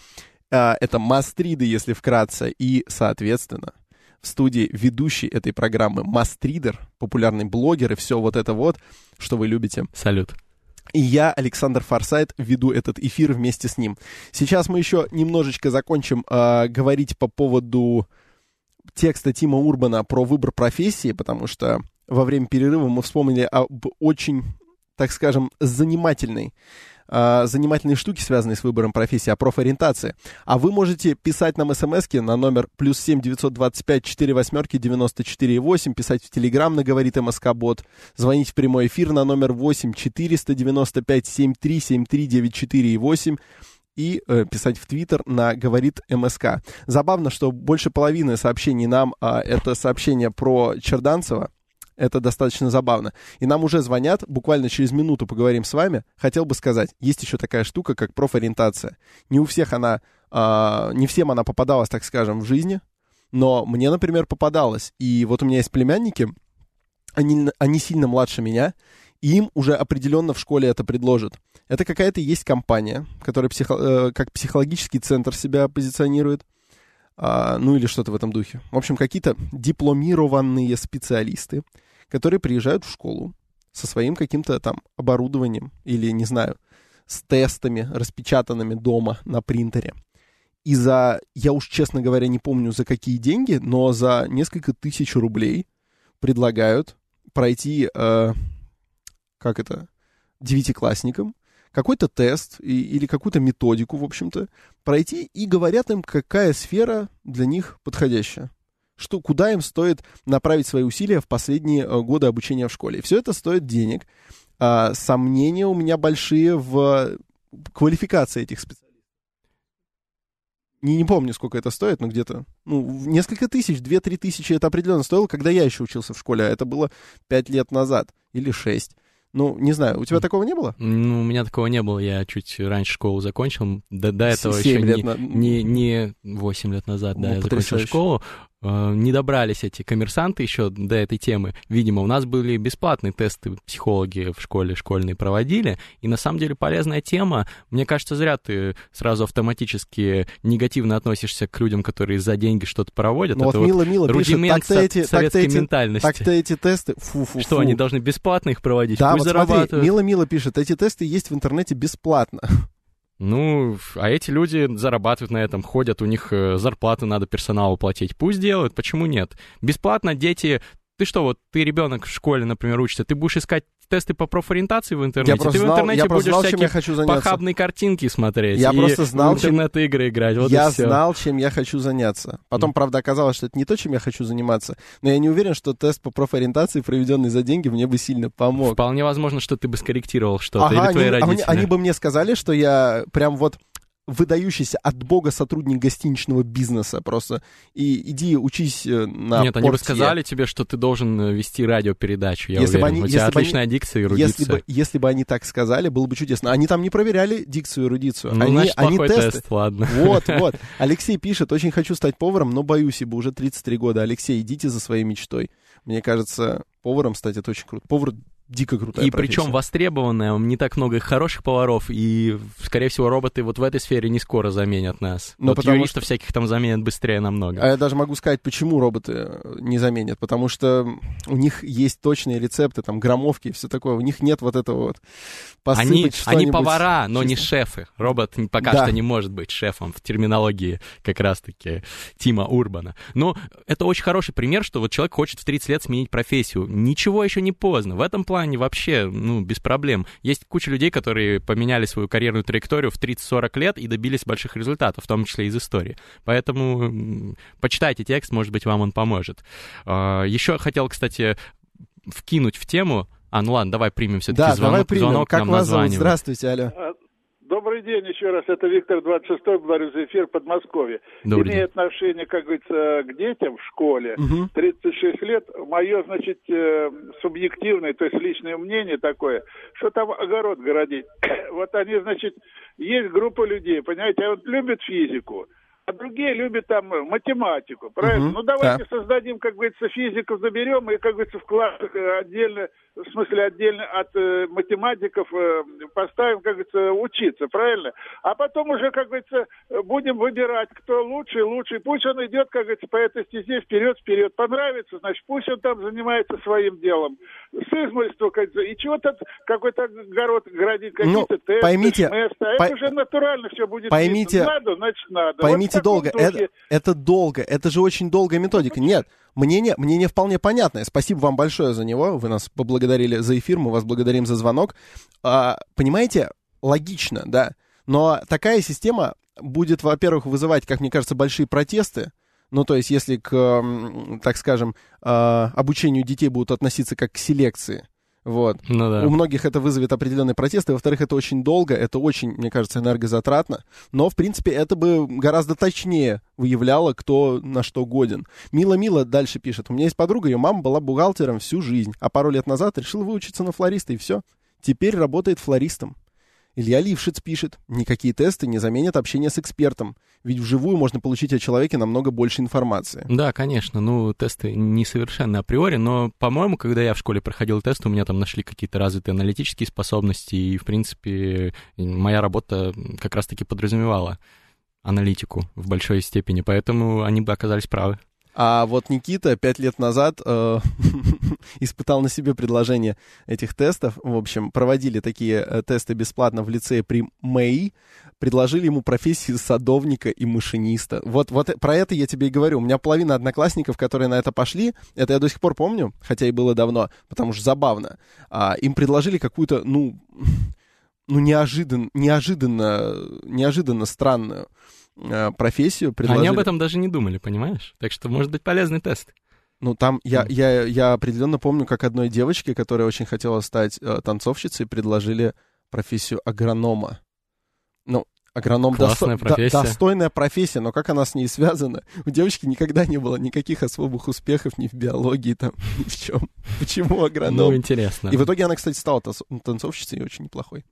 Speaker 2: А, это мастриды, если вкратце. И, соответственно, в студии ведущий этой программы мастридер, популярный блогер и все вот это вот, что вы любите.
Speaker 3: Салют.
Speaker 2: И я, Александр Форсайт, веду этот эфир вместе с ним. Сейчас мы еще немножечко закончим э, говорить по поводу текста Тима Урбана про выбор профессии, потому что во время перерыва мы вспомнили об очень, так скажем, занимательной э, занимательные штуки, связанные с выбором профессии, о профориентации. А вы можете писать нам смс на номер плюс семь девятьсот двадцать пять четыре восьмерки девяносто четыре восемь, писать в Телеграм на «Говорит МСК Бот», звонить в прямой эфир на номер восемь четыреста девяносто пять семь три семь три девять четыре восемь и э, писать в Твиттер на «Говорит МСК». Забавно, что больше половины сообщений нам э, это сообщение про Черданцева, это достаточно забавно. И нам уже звонят, буквально через минуту поговорим с вами. Хотел бы сказать, есть еще такая штука, как профориентация. Не у всех она, э, не всем она попадалась, так скажем, в жизни, но мне, например, попадалась. И вот у меня есть племянники, они, они сильно младше меня, и им уже определенно в школе это предложат. Это какая-то есть компания, которая психо, э, как психологический центр себя позиционирует, а, ну или что-то в этом духе. В общем, какие-то дипломированные специалисты, которые приезжают в школу со своим каким-то там оборудованием или, не знаю, с тестами, распечатанными дома на принтере. И за, я уж честно говоря не помню за какие деньги, но за несколько тысяч рублей предлагают пройти, э, как это, девятиклассникам какой-то тест и, или какую-то методику, в общем-то, пройти и говорят им, какая сфера для них подходящая. Что, куда им стоит направить свои усилия в последние э, годы обучения в школе. Все это стоит денег. А, сомнения у меня большие в квалификации этих специалистов. Не, не помню, сколько это стоит, но где-то, ну, несколько тысяч, две-три тысячи это определенно стоило, когда я еще учился в школе, а это было пять лет назад или шесть. Ну, не знаю, у тебя такого не было?
Speaker 3: Ну, у меня такого не было. Я чуть раньше школу закончил. До, до этого еще
Speaker 2: лет
Speaker 3: не,
Speaker 2: на-
Speaker 3: не, не 8 лет назад, да,
Speaker 2: Ну,
Speaker 3: я закончил
Speaker 2: потрясающе.
Speaker 3: школу. Э, Не добрались эти коммерсанты еще до этой темы. Видимо, у нас были бесплатные тесты, психологи в школе школьные проводили. И на самом деле полезная тема. Мне кажется, зря ты сразу автоматически негативно относишься к людям, которые за деньги что-то проводят.
Speaker 2: Ну,
Speaker 3: Это вот
Speaker 2: мило-мило пишет, так-то эти, так-то эти,
Speaker 3: ментальности.
Speaker 2: так-то эти тесты, фу-фу-фу.
Speaker 3: Что, они должны бесплатно их проводить?
Speaker 2: Да,
Speaker 3: Пусть
Speaker 2: вот смотри, мило-мило пишет, эти тесты есть в интернете бесплатно.
Speaker 3: Ну, а эти люди зарабатывают на этом, ходят, у них э, зарплату надо персоналу платить. Пусть делают, почему нет? Бесплатно дети... Ты что, вот ты ребенок в школе, например, учится, ты будешь искать тесты по профориентации в интернете,
Speaker 2: Я просто
Speaker 3: ты в
Speaker 2: знал,
Speaker 3: интернете
Speaker 2: я
Speaker 3: будешь
Speaker 2: знал, чем я
Speaker 3: всякие
Speaker 2: хочу заняться.
Speaker 3: похабные картинки смотреть.
Speaker 2: Я
Speaker 3: и
Speaker 2: просто знал,
Speaker 3: в
Speaker 2: чем-
Speaker 3: интернет-игры играть, вот
Speaker 2: я знал, чем я хочу заняться. Потом, правда, оказалось, что это не то, чем я хочу заниматься. Но я не уверен, что тест по профориентации, проведенный за деньги, мне бы сильно помог.
Speaker 3: Вполне возможно, что ты бы скорректировал что-то,
Speaker 2: Ага,
Speaker 3: или
Speaker 2: они,
Speaker 3: твои
Speaker 2: а мне-
Speaker 3: родители.
Speaker 2: они бы мне сказали, что я прям вот выдающийся от бога сотрудник гостиничного бизнеса просто. И иди учись э, на
Speaker 3: Нет, они бы
Speaker 2: портье.
Speaker 3: сказали тебе, что ты должен э, вести радиопередачу, я
Speaker 2: Если бы
Speaker 3: уверен.
Speaker 2: они-
Speaker 3: У тебя
Speaker 2: если бы они-
Speaker 3: отличная дикция и
Speaker 2: Если
Speaker 3: эрудиция.
Speaker 2: бы, если бы они так сказали, было бы чудесно. Они там не проверяли дикцию и эрудицию.
Speaker 3: Ну,
Speaker 2: они,
Speaker 3: значит,
Speaker 2: они
Speaker 3: плохой
Speaker 2: тесты.
Speaker 3: тест, ладно.
Speaker 2: Вот, вот. Алексей пишет, очень хочу стать поваром, но боюсь, ибо уже 33 года. Алексей, идите за своей мечтой. Мне кажется, поваром стать это очень круто. Повар дико крутая
Speaker 3: И
Speaker 2: профессия.
Speaker 3: причем востребованная, не так много хороших поваров, и, скорее всего, роботы вот в этой сфере не скоро заменят нас.
Speaker 2: Ну,
Speaker 3: вот
Speaker 2: потому
Speaker 3: юристов всяких там заменят быстрее намного.
Speaker 2: А я даже могу сказать, почему роботы э, не заменят. Потому что у них есть точные рецепты, там, граммовки и все такое. У них нет вот этого вот посыпать
Speaker 3: Они, они повара, но не
Speaker 2: чисто.
Speaker 3: шефы. Робот пока
Speaker 2: Да.
Speaker 3: что не может быть шефом в терминологии как раз-таки Тима Урбана. Но это очень хороший пример, что вот человек хочет в 30 лет сменить профессию. Ничего еще не поздно. В этом плане вообще, ну, без проблем. Есть куча людей, которые поменяли свою карьерную траекторию в 30-40 лет и добились больших результатов, в том числе из истории. Поэтому почитайте текст, может быть, вам он поможет. А, Еще хотел, кстати, вкинуть в тему... А, ну ладно, давай примем все-таки
Speaker 2: Да,
Speaker 3: звонок,
Speaker 2: давай примем.
Speaker 3: звонок
Speaker 2: Как
Speaker 3: нам
Speaker 2: вас зовут? Здравствуйте, алло.
Speaker 6: Добрый день еще раз. Это Виктор 26 благодарю за эфир Подмосковье.
Speaker 3: Добрый
Speaker 6: Имея
Speaker 3: день.
Speaker 6: отношение, как говорится, к детям в школе,
Speaker 2: Мгм.
Speaker 6: 36 лет, мое, значит, э, субъективное, то есть личное мнение такое, что там огород городить. Вот они, значит, есть группа людей, понимаете, а вот любят физику, а другие любят там математику, правильно?
Speaker 2: Мгм,
Speaker 6: ну давайте
Speaker 2: да.
Speaker 6: создадим, как говорится, физиков заберем и, как говорится, в классах э, отдельно, в смысле отдельно от э, математиков э, поставим, как говорится, учиться, правильно? А потом уже, как говорится, будем выбирать, кто лучший, лучший. Пусть он идет, как говорится, по этой стезе вперед, вперед. Понравится, значит, пусть он там занимается своим делом. С измольства, как говорится, и чего-то какой-то огород градить,
Speaker 2: Ну,
Speaker 6: какие-то тесты,
Speaker 2: поймите,
Speaker 6: шместы. А
Speaker 2: по-
Speaker 6: это уже натурально все будет
Speaker 2: поймите-
Speaker 6: видно. Надо, значит, надо. Вот
Speaker 2: Поймите
Speaker 6: в таком
Speaker 2: долго, это, это долго, это же очень долгая методика. Нет, мнение, мнение вполне понятное. Спасибо вам большое за него. Вы нас поблагодарили за эфир, мы вас благодарим за звонок. А, понимаете, логично, да. Но такая система будет, во-первых, вызывать, как мне кажется, большие протесты. Ну, то есть, если к, так скажем, а, обучению детей будут относиться как к селекции, вот,
Speaker 3: Ну да.
Speaker 2: у многих это вызовет определенные протесты. Во-вторых, это очень долго, это очень, мне кажется, энергозатратно. Но, в принципе, это бы гораздо точнее выявляло, кто на что годен. Мила-мила дальше пишет. У меня есть подруга, ее мама была бухгалтером всю жизнь, а пару лет назад решила выучиться на флориста, и все. Теперь работает флористом. Илья Лившиц пишет, никакие тесты не заменят общение с экспертом, ведь вживую можно получить о человеке намного больше информации.
Speaker 3: Да, конечно, ну, тесты несовершенны априори, но, по-моему, когда я в школе проходил тест, у меня там нашли какие-то развитые аналитические способности, и, в принципе, моя работа как раз-таки подразумевала аналитику в большой степени, поэтому они бы оказались правы.
Speaker 2: А вот Никита пять лет назад э, испытал на себе предложение этих тестов. В общем, проводили такие э, тесты бесплатно в лицее при МЭИ. Предложили ему профессии садовника и машиниста. Вот, вот э- про это я тебе и говорю. У меня половина одноклассников, которые на это пошли, это я до сих пор помню, хотя и было давно, потому что забавно. А, им предложили какую-то, ну, ну неожиданно, неожиданно, неожиданно странную э, профессию.
Speaker 3: Они
Speaker 2: Предложили.
Speaker 3: об этом даже не думали, понимаешь? Так что может быть полезный тест.
Speaker 2: Ну, там я, я, я определенно помню, как одной девочке, которая очень хотела стать э, танцовщицей, предложили профессию агронома. Ну, агроном досто-
Speaker 3: профессия.
Speaker 2: достойная профессия, но как она с ней связана? У девочки никогда не было никаких особых успехов ни в биологии, там, ни в чем. Почему
Speaker 3: Ну,
Speaker 2: агроном?
Speaker 3: интересно.
Speaker 2: И в итоге она, кстати, стала танцовщицей и очень неплохой.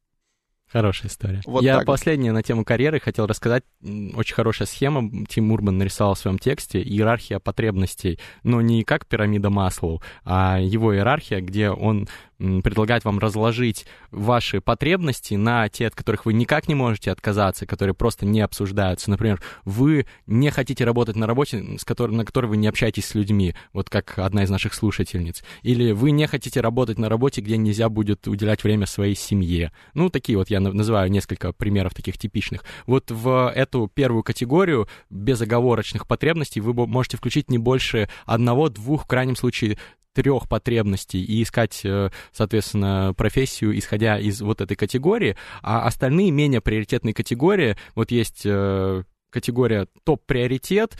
Speaker 3: Хорошая история.
Speaker 2: Вот
Speaker 3: Я
Speaker 2: вот.
Speaker 3: последнее на тему карьеры хотел рассказать. Очень хорошая схема Тим Урбан нарисовал в своем тексте. Иерархия потребностей. Но не как пирамида Маслоу, а его иерархия, где он предлагает вам разложить ваши потребности на те, от которых вы никак не можете отказаться, которые просто не обсуждаются. Например, вы не хотите работать на работе, с которой, на которой вы не общаетесь с людьми, вот как одна из наших слушательниц. Или вы не хотите работать на работе, где нельзя будет уделять время своей семье. Ну, такие вот я на- называю несколько примеров таких типичных. Вот в эту первую категорию безоговорочных потребностей вы можете включить не больше одного-двух, в крайнем случае, трех потребностей и искать, э, соответственно, профессию, исходя из вот этой категории, а остальные менее приоритетные категории, вот есть э, категория топ-приоритет,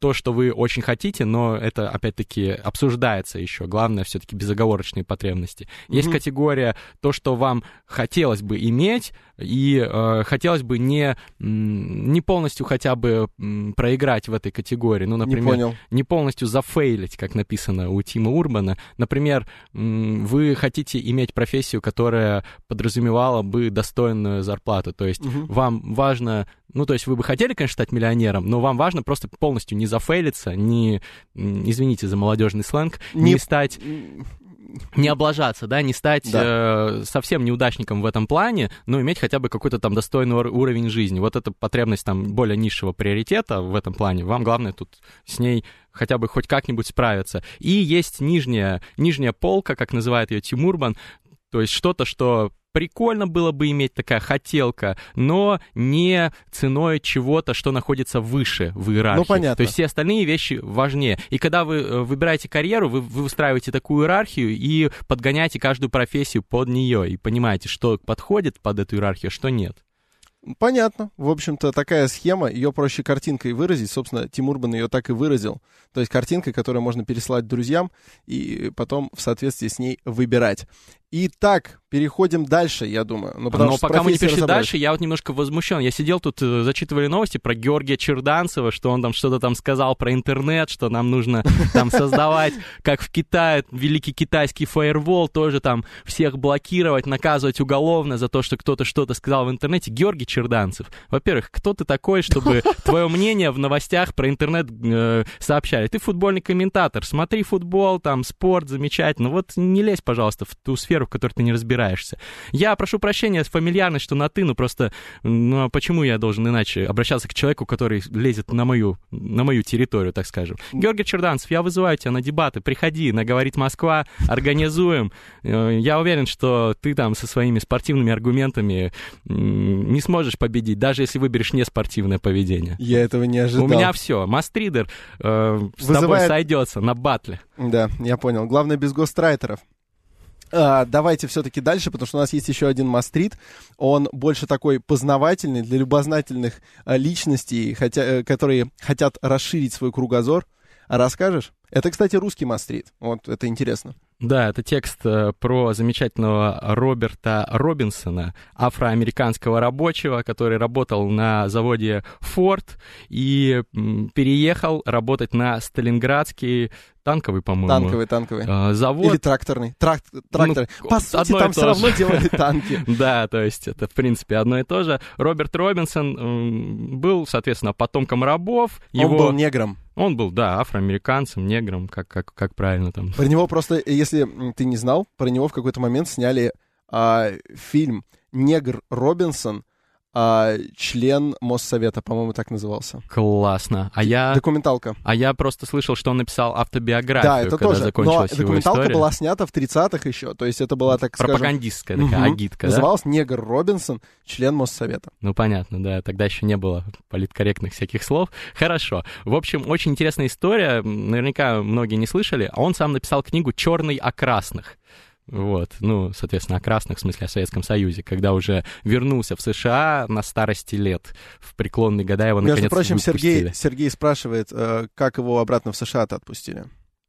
Speaker 3: то, что вы очень хотите, но это, опять-таки, обсуждается еще. Главное, все-таки безоговорочные потребности. Есть
Speaker 2: Мгм.
Speaker 3: категория то, что вам хотелось бы иметь, и э, хотелось бы не, не полностью хотя бы проиграть в этой категории. Ну,
Speaker 2: Не
Speaker 3: например,
Speaker 2: понял.
Speaker 3: не полностью зафейлить, как написано у Тима Урбана. Например, вы хотите иметь профессию, которая подразумевала бы достойную зарплату. То есть
Speaker 2: Мгм.
Speaker 3: вам важно, ну, то есть вы бы хотели, конечно, стать миллионером, но вам важно просто полностью не зафейлиться, не, извините за молодежный сленг, не,
Speaker 2: Не-
Speaker 3: стать не облажаться, да, не стать
Speaker 2: Да.
Speaker 3: э, совсем неудачником в этом плане, но иметь хотя бы какой-то там достойный ур- уровень жизни. Вот эта потребность там более низшего приоритета в этом плане, вам главное тут с ней хотя бы хоть как-нибудь справиться. И есть нижняя, нижняя полка, как называет ее Тимурбан, то есть что-то, что прикольно было бы иметь такая хотелка, но не ценой чего-то, что находится выше в иерархии.
Speaker 2: Ну, понятно.
Speaker 3: То есть все остальные вещи важнее. И когда вы э, выбираете карьеру, вы, вы устраиваете такую иерархию и подгоняете каждую профессию под нее и понимаете, что подходит под эту иерархию, а что нет.
Speaker 2: Понятно. В общем-то, такая схема, ее проще картинкой выразить. Собственно, Тим Урбан ее так и выразил. То есть картинкой, которую можно переслать друзьям и потом в соответствии с ней выбирать. Итак, переходим дальше, я думаю. Ну,
Speaker 3: Но пока мы не перешли дальше, я вот немножко возмущен. Я сидел тут, э, зачитывали новости про Георгия Черданцева, что он там что-то там сказал про интернет, что нам нужно там создавать, как в Китае, великий китайский фаервол, тоже там всех блокировать, наказывать уголовно за то, что кто-то что-то сказал в интернете. Георгий Черданцев. Во-первых, кто ты такой, чтобы твое мнение в новостях про интернет э, сообщали? Ты футбольный комментатор, смотри футбол, там, спорт, замечательно. Вот не лезь, пожалуйста, в ту сферу, в которой ты не разбираешься. Я прошу прощения, фамильярность, что на ты, ну просто, ну а почему я должен иначе обращаться к человеку, который лезет на мою, на мою территорию, так скажем. Георгий Черданцев, я вызываю тебя на дебаты, приходи, на «Говорит Москва», организуем. Э, Я уверен, что ты там со своими спортивными аргументами не сможешь победить, даже если выберешь неспортивное поведение.
Speaker 2: Я этого не ожидал.
Speaker 3: У меня все. Мастридер э, с тобой
Speaker 2: Вызывает-
Speaker 3: сойдется на батле.
Speaker 2: Да, я понял. Главное, без гострайтеров. А, давайте все-таки дальше, потому что у нас есть еще один мастрит. Он больше такой познавательный для любознательных а, личностей, хотя, э, которые хотят расширить свой кругозор. А расскажешь? Это, кстати, русский мастрит. Вот, это интересно.
Speaker 3: Да, это текст э, про замечательного Роберта Робинсона, афроамериканского рабочего, который работал на заводе Ford и переехал работать на Сталинградский танковый, по-моему,
Speaker 2: Танковый, танковый.
Speaker 3: э, завод.
Speaker 2: Или тракторный. Трак- тракторный.
Speaker 3: Ну,
Speaker 2: По сути, там все равно делали танки.
Speaker 3: Да, то есть это, в принципе, одно и то же. Роберт Робинсон был, соответственно, потомком рабов.
Speaker 2: Он был негром.
Speaker 3: Он был, да, афроамериканцем, негром, как, как, как правильно там.
Speaker 2: Про него просто, если ты не знал, про него в какой-то момент сняли а, фильм «Негр Робинсон», а, член Моссовета, по-моему, так назывался.
Speaker 3: Классно. А я,
Speaker 2: Документалка.
Speaker 3: а я просто слышал, что он написал автобиографию,
Speaker 2: Да, это
Speaker 3: когда
Speaker 2: тоже. Но
Speaker 3: закончилась его
Speaker 2: документалка
Speaker 3: история.
Speaker 2: была снята в 30-х еще. То есть это была, так скажем...
Speaker 3: Пропагандистская такая
Speaker 2: Мгм.
Speaker 3: агитка, да?
Speaker 2: Называлась «Негр Робинсон», член Моссовета.
Speaker 3: Ну, понятно, да, тогда еще не было политкорректных всяких слов. Хорошо. В общем, очень интересная история, наверняка многие не слышали. А Он сам написал книгу «Черный о красных». Вот, ну, соответственно, о красных, в смысле, о Советском Союзе, когда уже вернулся в США на старости лет, в преклонные года его
Speaker 2: Между
Speaker 3: наконец
Speaker 2: прочим, Сергей,
Speaker 3: выпустили.
Speaker 2: Сергей спрашивает, э, как его обратно в США-то отпустили.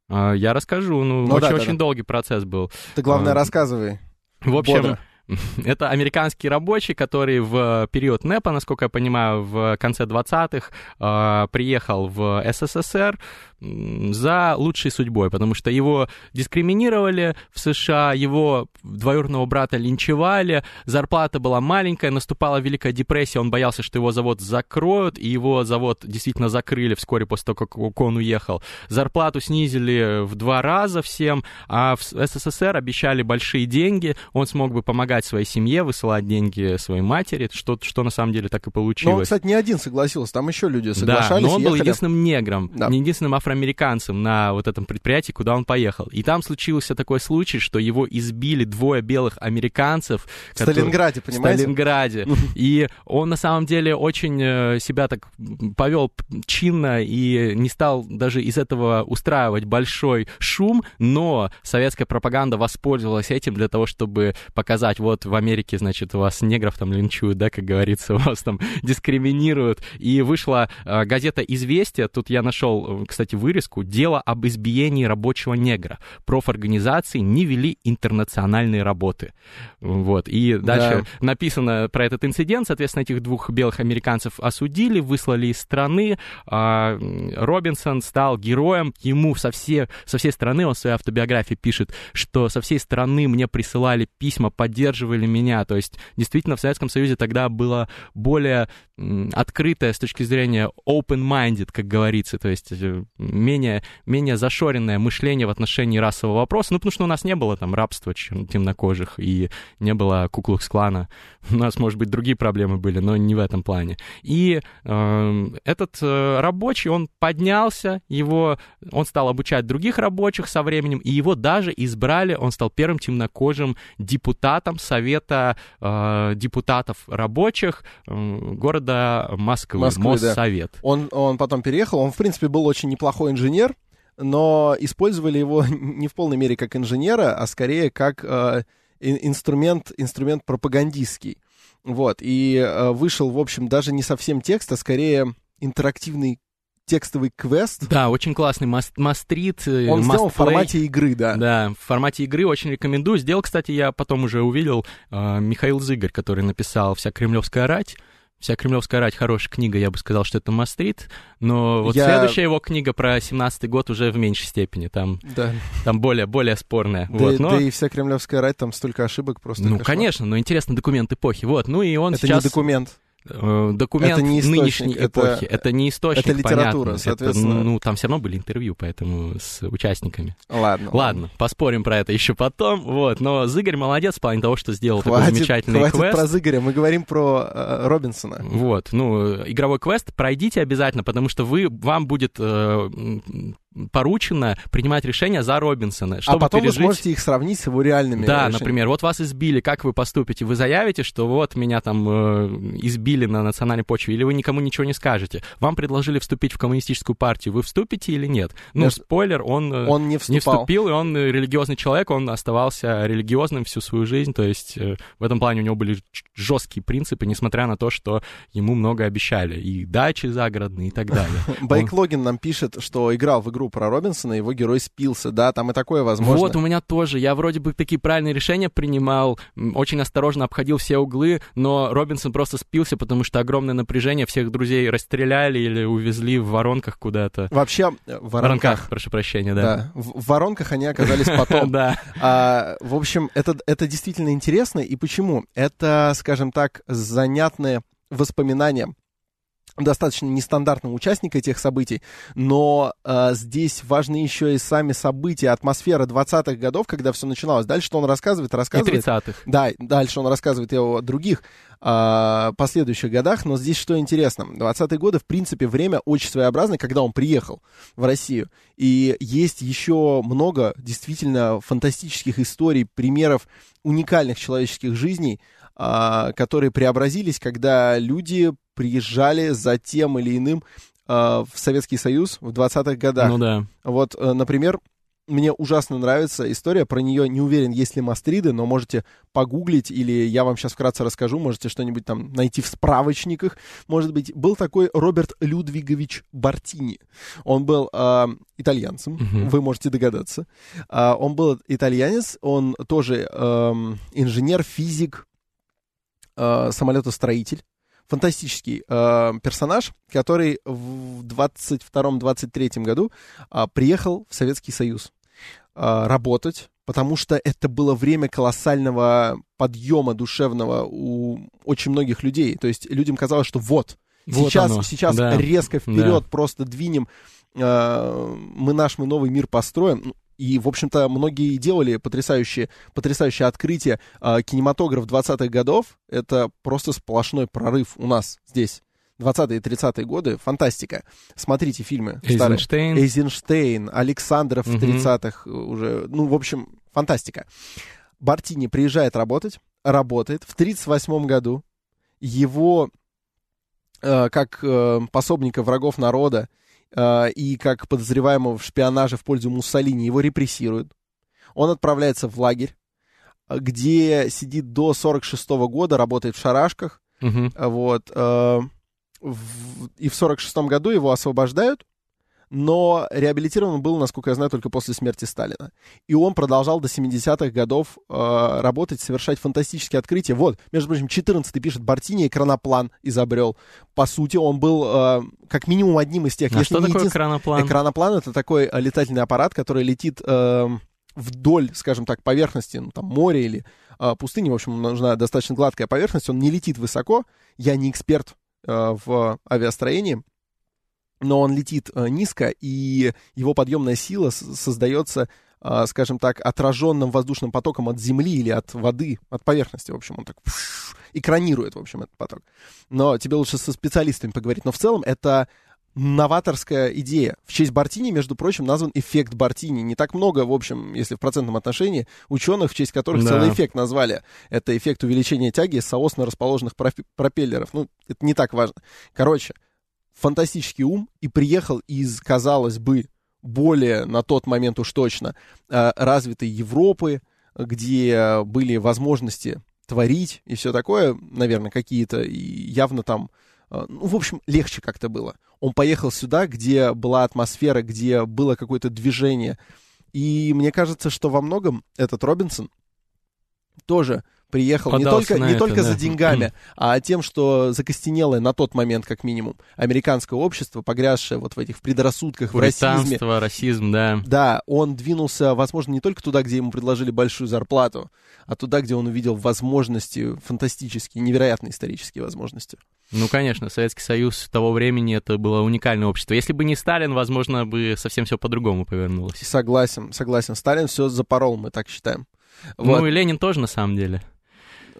Speaker 3: А, Я расскажу, ну,
Speaker 2: Ну
Speaker 3: очень-очень
Speaker 2: да, да.
Speaker 3: долгий процесс был.
Speaker 2: Ты, главное,
Speaker 3: А,
Speaker 2: рассказывай.
Speaker 3: В общем,
Speaker 2: Бодро.
Speaker 3: Это американский рабочий, который в период НЭПа, насколько я понимаю, в конце 20-х э, приехал в СССР за лучшей судьбой, потому что его дискриминировали в США, его двоюродного брата линчевали, зарплата была маленькая, наступала Великая депрессия, он боялся, что его завод закроют, и его завод действительно закрыли вскоре после того, как он уехал. Зарплату снизили в два раза всем, а в СССР обещали большие деньги, он смог бы помогать своей семье, высылать деньги своей матери, что, что на самом деле так и
Speaker 2: Но он,
Speaker 3: получилось.
Speaker 2: кстати, не один согласился, там еще люди
Speaker 3: Да,
Speaker 2: соглашались.
Speaker 3: но он был
Speaker 2: ехали.
Speaker 3: единственным негром,
Speaker 2: Да.
Speaker 3: единственным афроамериканцем на вот этом предприятии, куда он поехал. И там случился такой случай, что его избили двое белых американцев.
Speaker 2: В
Speaker 3: которые-
Speaker 2: Сталинграде,
Speaker 3: в
Speaker 2: понимаете?
Speaker 3: Сталинграде. И он на самом деле очень э, себя так повел чинно и не стал даже из этого устраивать большой шум, но советская пропаганда воспользовалась этим для того, чтобы показать, вот в Америке, значит, у вас негров там линчуют, да, как говорится, у вас там дискриминируют. И вышла э, газета «Известия», тут я нашел, э, кстати, вырезку, «Дело об избиении рабочего негра». Профорганизации не вели интернациональные работы. Вот. И дальше написано про этот инцидент, соответственно, этих двух белых американцев осудили, выслали из страны. М, Робинсон стал героем. Ему со, все, со всей страны, он в своей автобиографии пишет, что со всей страны мне присылали письма, поддерживали меня. То есть, действительно, в Советском Союзе тогда было более открытое с точки зрения open-minded, как говорится, то есть э, менее, менее зашоренное мышление в отношении расового вопроса, ну, потому что у нас не было там рабства темнокожих и не было куклукс-клана. У нас, может быть, другие проблемы были, но не в этом плане. И э, этот э, рабочий, он поднялся, его, он стал обучать других рабочих со временем, и его даже избрали, он стал первым темнокожим депутатом Совета э, депутатов рабочих э, города Москвы,
Speaker 2: Москвы, да.
Speaker 3: Моссовет.
Speaker 2: Он, он потом переехал, он, в принципе, был очень неплохой инженер, но использовали его не в полной мере как инженера, а скорее как э, ин- инструмент, инструмент пропагандистский. Вот, и э, вышел, в общем, даже не совсем текст, а скорее интерактивный текстовый квест.
Speaker 3: Да, очень классный маст- мастрит. э,
Speaker 2: Он сделан в
Speaker 3: must-play.
Speaker 2: формате игры, да.
Speaker 3: Да, в формате игры очень рекомендую. Сделал, кстати, я потом уже увидел э, Михаил Зыгорь, который написал «Вся кремлевская рать». «Вся кремлевская рать» хорошая книга, я бы сказал, что это мастрит, но вот
Speaker 2: Я-
Speaker 3: следующая его книга про 17-й год уже в меньшей степени, там,
Speaker 2: Да.
Speaker 3: там более, более спорная.
Speaker 2: Да,
Speaker 3: вот, но...
Speaker 2: да и вся кремлевская рать, там столько ошибок просто.
Speaker 3: Ну,
Speaker 2: кошмар.
Speaker 3: конечно, но интересно документ эпохи. Вот, ну и он
Speaker 2: Это
Speaker 3: сейчас...
Speaker 2: не документ.
Speaker 3: Э, документ
Speaker 2: Это не
Speaker 3: нынешней
Speaker 2: это-
Speaker 3: эпохи. Это не источник,
Speaker 2: это литература,
Speaker 3: понятно. Это,
Speaker 2: соответственно.
Speaker 3: ну, там все равно были интервью, поэтому с участниками.
Speaker 2: Ладно.
Speaker 3: Ладно, поспорим про это еще потом. Вот, но Зыгорь молодец в плане того, что сделал такой
Speaker 2: Хватит,
Speaker 3: замечательный
Speaker 2: хватит
Speaker 3: квест.
Speaker 2: про Зыгоря, мы говорим про э, Робинсона.
Speaker 3: Вот, ну, игровой квест пройдите обязательно, потому что вы, вам будет э, поручено принимать решения за Робинсона, чтобы
Speaker 2: а потом
Speaker 3: пережить...
Speaker 2: вы сможете их сравнить с его реальными
Speaker 3: Да,
Speaker 2: решениями.
Speaker 3: например, вот вас избили, как вы поступите? Вы заявите, что вот меня там э, избили на национальной почве, или вы никому ничего не скажете? Вам предложили вступить в коммунистическую партию, вы вступите или нет? Ну,
Speaker 2: Я-
Speaker 3: спойлер, он, э,
Speaker 2: Он не
Speaker 3: не
Speaker 2: вступал.
Speaker 3: вступил, и он э, религиозный человек, он оставался религиозным всю свою жизнь, то есть э, в этом плане у него были жесткие принципы, несмотря на то, что ему много обещали, и дачи загородные и так далее.
Speaker 2: Байк Логин нам пишет, что играл в игру про Робинсона, его герой спился. Да, там и такое возможно.
Speaker 3: Вот у меня тоже. Я вроде бы такие правильные решения принимал, очень осторожно обходил все углы, но Робинсон просто спился, потому что огромное напряжение, всех друзей расстреляли или увезли в воронках куда-то.
Speaker 2: Вообще, э, в воронках.
Speaker 3: воронках, прошу прощения, да.
Speaker 2: Да, в, в воронках они оказались потом.
Speaker 3: Да.
Speaker 2: А, в общем, это, это действительно интересно. И почему? Это, скажем так, занятные воспоминания достаточно нестандартного участника этих событий, но а, здесь важны еще и сами события, атмосфера 20-х годов, когда все начиналось. Дальше что он рассказывает?
Speaker 3: И
Speaker 2: Рассказывает
Speaker 3: 30-х.
Speaker 2: Да, дальше он рассказывает и о других а, последующих годах, но здесь что интересно. 20-е годы, в принципе, время очень своеобразное, когда он приехал в Россию. И есть еще много действительно фантастических историй, примеров уникальных человеческих жизней, а, которые преобразились, когда люди приезжали за тем или иным а, в Советский Союз в 20-х годах.
Speaker 3: Ну да.
Speaker 2: Вот, э, например, мне ужасно нравится история, про нее не уверен, есть ли мастриды, но можете погуглить, или я вам сейчас вкратце расскажу, можете что-нибудь там найти в справочниках. Может быть, был такой Роберт Людвигович Бартини. Он был э, итальянцем,
Speaker 3: Мгм.
Speaker 2: вы можете догадаться. А, он был итальянец, он тоже эм, инженер, физик, э, самолетостроитель. Фантастический э, персонаж, который в 22-23 году а, приехал в Советский Союз а, работать, потому что это было время колоссального подъема душевного у очень многих людей. То есть людям казалось, что вот,
Speaker 3: Вот
Speaker 2: сейчас,
Speaker 3: оно,
Speaker 2: сейчас
Speaker 3: да,
Speaker 2: резко вперед просто двинем, э, мы наш мы новый мир построим. И, в общем-то, многие делали потрясающие, потрясающие открытия. А, кинематограф 20-х годов — это просто сплошной прорыв у нас здесь. 20-е и 30-е годы — фантастика. Смотрите фильмы старые.
Speaker 3: Эйзенштейн.
Speaker 2: Эйзенштейн, Александров в
Speaker 3: Мгм.
Speaker 2: 30-х уже. Ну, в общем, фантастика. Бартини приезжает работать, работает. В 38 году его э, как э, пособника врагов народа и как подозреваемого в шпионаже в пользу Муссолини его репрессируют. Он отправляется в лагерь, э, где сидит до 46 года, работает в шарашках.
Speaker 3: Мгм.
Speaker 2: Вот. э, и в 46 году его освобождают, но реабилитирован был, насколько я знаю, только после смерти Сталина. И он продолжал до 70-х годов э, работать, совершать фантастические открытия. Вот, между прочим, 14-й пишет, Бартини экраноплан изобрел. По сути, он был э, как минимум одним из тех,
Speaker 3: А что такое
Speaker 2: единственным-
Speaker 3: экраноплан?
Speaker 2: Экраноплан это такой э, летательный аппарат, который летит э, вдоль, скажем так, поверхности, ну, там, моря или э, пустыни. В общем, нужна достаточно гладкая поверхность. Он не летит высоко. Я не эксперт э, в авиастроении, но он летит э, низко, и его подъемная сила создается, э, скажем так, отраженным воздушным потоком от земли или от воды, от поверхности. В общем, он так экранирует, в общем, этот поток. Но тебе лучше со специалистами поговорить. Но в целом это новаторская идея. В честь Бартини, между прочим, назван эффект Бартини. Не так много, в общем, если в процентном отношении, ученых, в честь которых
Speaker 3: Да.
Speaker 2: целый эффект назвали. Это эффект увеличения тяги соосно расположенных пропеллеров. Ну, это не так важно. Короче, фантастический ум и приехал из, казалось бы, более на тот момент уж точно э, развитой Европы, где были возможности творить и все такое, наверное, какие-то, явно там э, ну, в общем, легче как-то было. Он поехал сюда, где была атмосфера, где было какое-то движение. И мне кажется, что во многом этот Робинсон тоже приехал не только, не это, только да. за деньгами, а тем, что закостенелое на тот момент, как минимум, американское общество, погрязшее вот в этих предрассудках, в расизме.
Speaker 3: расизм, да.
Speaker 2: Да, он двинулся, возможно, не только туда, где ему предложили большую зарплату, а туда, где он увидел возможности, фантастические, невероятные исторические возможности.
Speaker 3: Ну, конечно, Советский Союз того времени это было уникальное общество. Если бы не Сталин, возможно, бы совсем все по-другому повернулось.
Speaker 2: Согласен, согласен. Сталин все запорол, мы так считаем.
Speaker 3: Вот. Ну и Ленин тоже, на самом деле.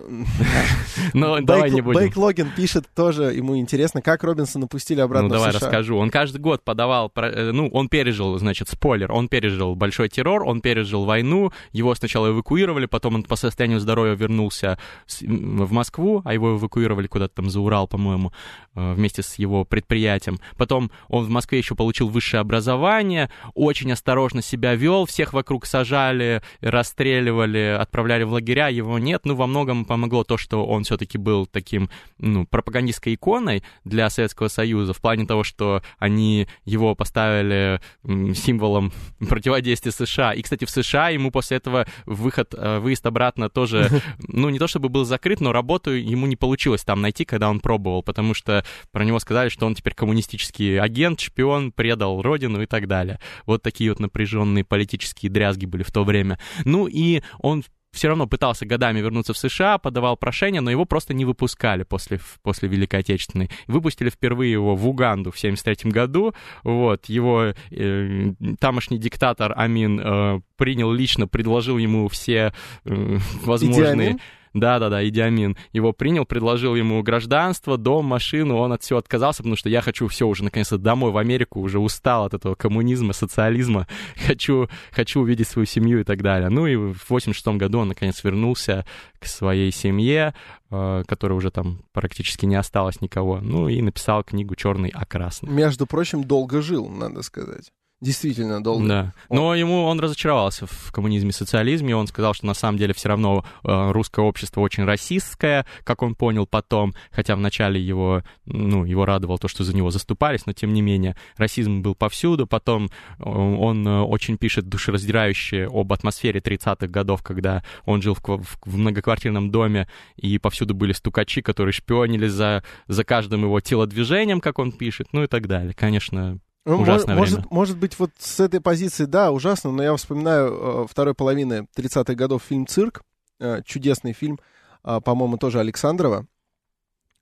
Speaker 3: Но давай не будем.
Speaker 2: Бейк Логин пишет тоже, ему интересно, как Робинсона пустили обратно
Speaker 3: Ну давай расскажу. Он каждый год подавал, э, ну он пережил, значит, спойлер, он пережил большой террор, он пережил войну, его сначала эвакуировали, потом он по состоянию здоровья вернулся в Москву, а его эвакуировали куда-то там за Урал, по-моему, э, вместе с его предприятием. Потом он в Москве еще получил высшее образование, очень осторожно себя вел, всех вокруг сажали, расстреливали, отправляли в лагеря, его нет, ну во многом помогло то, что он все-таки был таким, ну, пропагандистской иконой для Советского Союза в плане того, что они его поставили символом противодействия США. И, кстати, в США ему после этого выход, э, выезд обратно тоже, ну, не то чтобы был закрыт, но работу ему не получилось там найти, когда он пробовал, потому что про него сказали, что он теперь коммунистический агент, шпион, предал родину и так далее. Вот такие вот напряженные политические дрязги были в то время. Ну и он все равно пытался годами вернуться в США, подавал прошение, но его просто не выпускали после, после Великой Отечественной. Выпустили впервые его в Уганду в 1973 году. Вот, его э, тамошний диктатор Амин э, принял лично, предложил ему все э, возможные... Иди да-да-да, Идиамин его принял, предложил ему гражданство, дом, машину, он от всего отказался, потому что я хочу все уже наконец-то домой в Америку, уже устал от этого коммунизма, социализма, хочу, хочу увидеть свою семью и так далее. Ну и в 86 году он наконец вернулся к своей семье, э, которой уже там практически не осталось никого, ну и написал книгу «Черный а красный».
Speaker 2: Между прочим, долго жил, надо сказать действительно долго.
Speaker 3: Да. Но ему он разочаровался в коммунизме и социализме. Он сказал, что на самом деле все равно э, русское общество очень расистское, как он понял потом, хотя вначале его, ну, его радовало то, что за него заступались, но тем не менее расизм был повсюду. Потом э, он э, очень пишет душераздирающе об атмосфере 30-х годов, когда он жил в, в, в многоквартирном доме, и повсюду были стукачи, которые шпионили за, за каждым его телодвижением, как он пишет, ну и так далее. Конечно, ну, Ужасное
Speaker 2: может,
Speaker 3: время.
Speaker 2: может быть, вот с этой позиции, да, ужасно, но я вспоминаю э, второй половины 30-х годов фильм «Цирк», э, чудесный фильм, э, по-моему, тоже Александрова,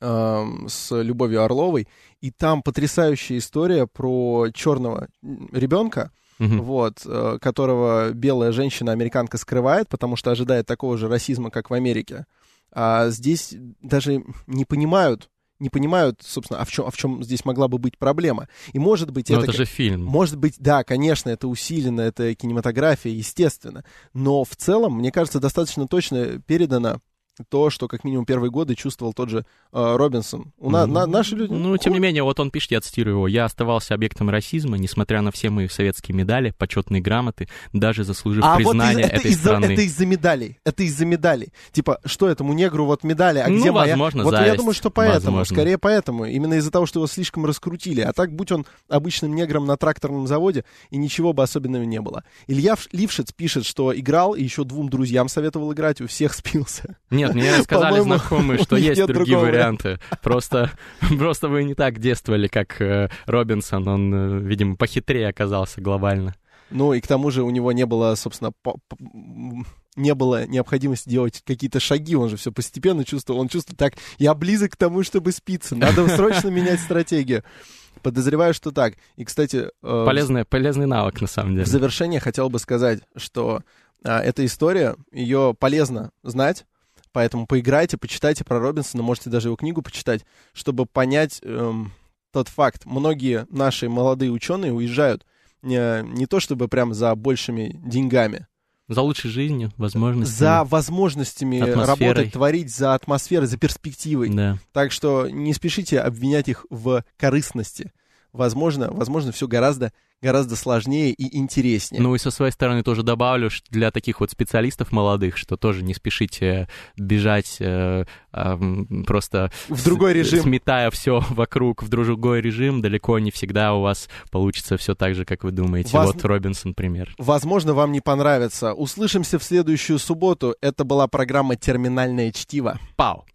Speaker 2: э, с Любовью Орловой, и там потрясающая история про черного ребенка, Uh-huh. вот, которого белая женщина-американка скрывает, потому что ожидает такого же расизма, как в Америке. А здесь даже не понимают, не понимают, собственно, а в чем, а в чем здесь могла бы быть проблема. И может быть...
Speaker 3: Но это, это же фильм.
Speaker 2: Может быть, да, конечно, это усилено, это кинематография, естественно. Но в целом, мне кажется, достаточно точно передано то, что как минимум первые годы чувствовал тот же э, Робинсон. У на, на, наши люди...
Speaker 3: Ну, тем не менее, вот он пишет, я цитирую его, «Я оставался объектом расизма, несмотря на все мои советские медали, почетные грамоты, даже заслужив а признание вот из, этой
Speaker 2: из
Speaker 3: страны».
Speaker 2: Это из-за медалей. Это из-за медалей. Типа, что этому негру вот медали, а
Speaker 3: ну,
Speaker 2: где
Speaker 3: возможно,
Speaker 2: моя... Вот
Speaker 3: зависть.
Speaker 2: я думаю, что поэтому,
Speaker 3: возможно.
Speaker 2: скорее поэтому. Именно из-за того, что его слишком раскрутили. А так, будь он обычным негром на тракторном заводе, и ничего бы особенного не было. Илья Лившиц пишет, что играл, и еще двум друзьям советовал играть, у всех спился.
Speaker 3: Нет, мне сказали знакомые, что есть другие варианты. Просто, просто вы не так действовали, как э, Робинсон. Он, э, видимо, похитрее оказался глобально.
Speaker 2: Ну и к тому же у него не было, собственно, не было необходимости делать какие-то шаги, он же все постепенно чувствовал, он чувствует так, я близок к тому, чтобы спиться, надо срочно менять стратегию. Подозреваю, что так. И, кстати...
Speaker 3: Э, полезный, полезный навык, на самом деле.
Speaker 2: В завершение хотел бы сказать, что э, эта история, ее полезно знать, Поэтому поиграйте, почитайте про Робинсона, можете даже его книгу почитать, чтобы понять эм, тот факт. Многие наши молодые ученые уезжают не, не то чтобы прям за большими деньгами,
Speaker 3: за лучшей жизнью, возможностями.
Speaker 2: За возможностями
Speaker 3: атмосферой.
Speaker 2: работать, творить, за атмосферой, за перспективой.
Speaker 3: Да.
Speaker 2: Так что не спешите обвинять их в корыстности. Возможно, возможно, все гораздо гораздо сложнее и интереснее.
Speaker 3: Ну и со своей стороны тоже добавлю, что для таких вот специалистов молодых, что тоже не спешите бежать э, э, просто
Speaker 2: в другой режим,
Speaker 3: сметая все вокруг в другой режим, далеко не всегда у вас получится все так же, как вы думаете. Воз... Вот Робинсон пример.
Speaker 2: Возможно, вам не понравится. Услышимся в следующую субботу. Это была программа «Терминальное чтиво».
Speaker 3: Пау!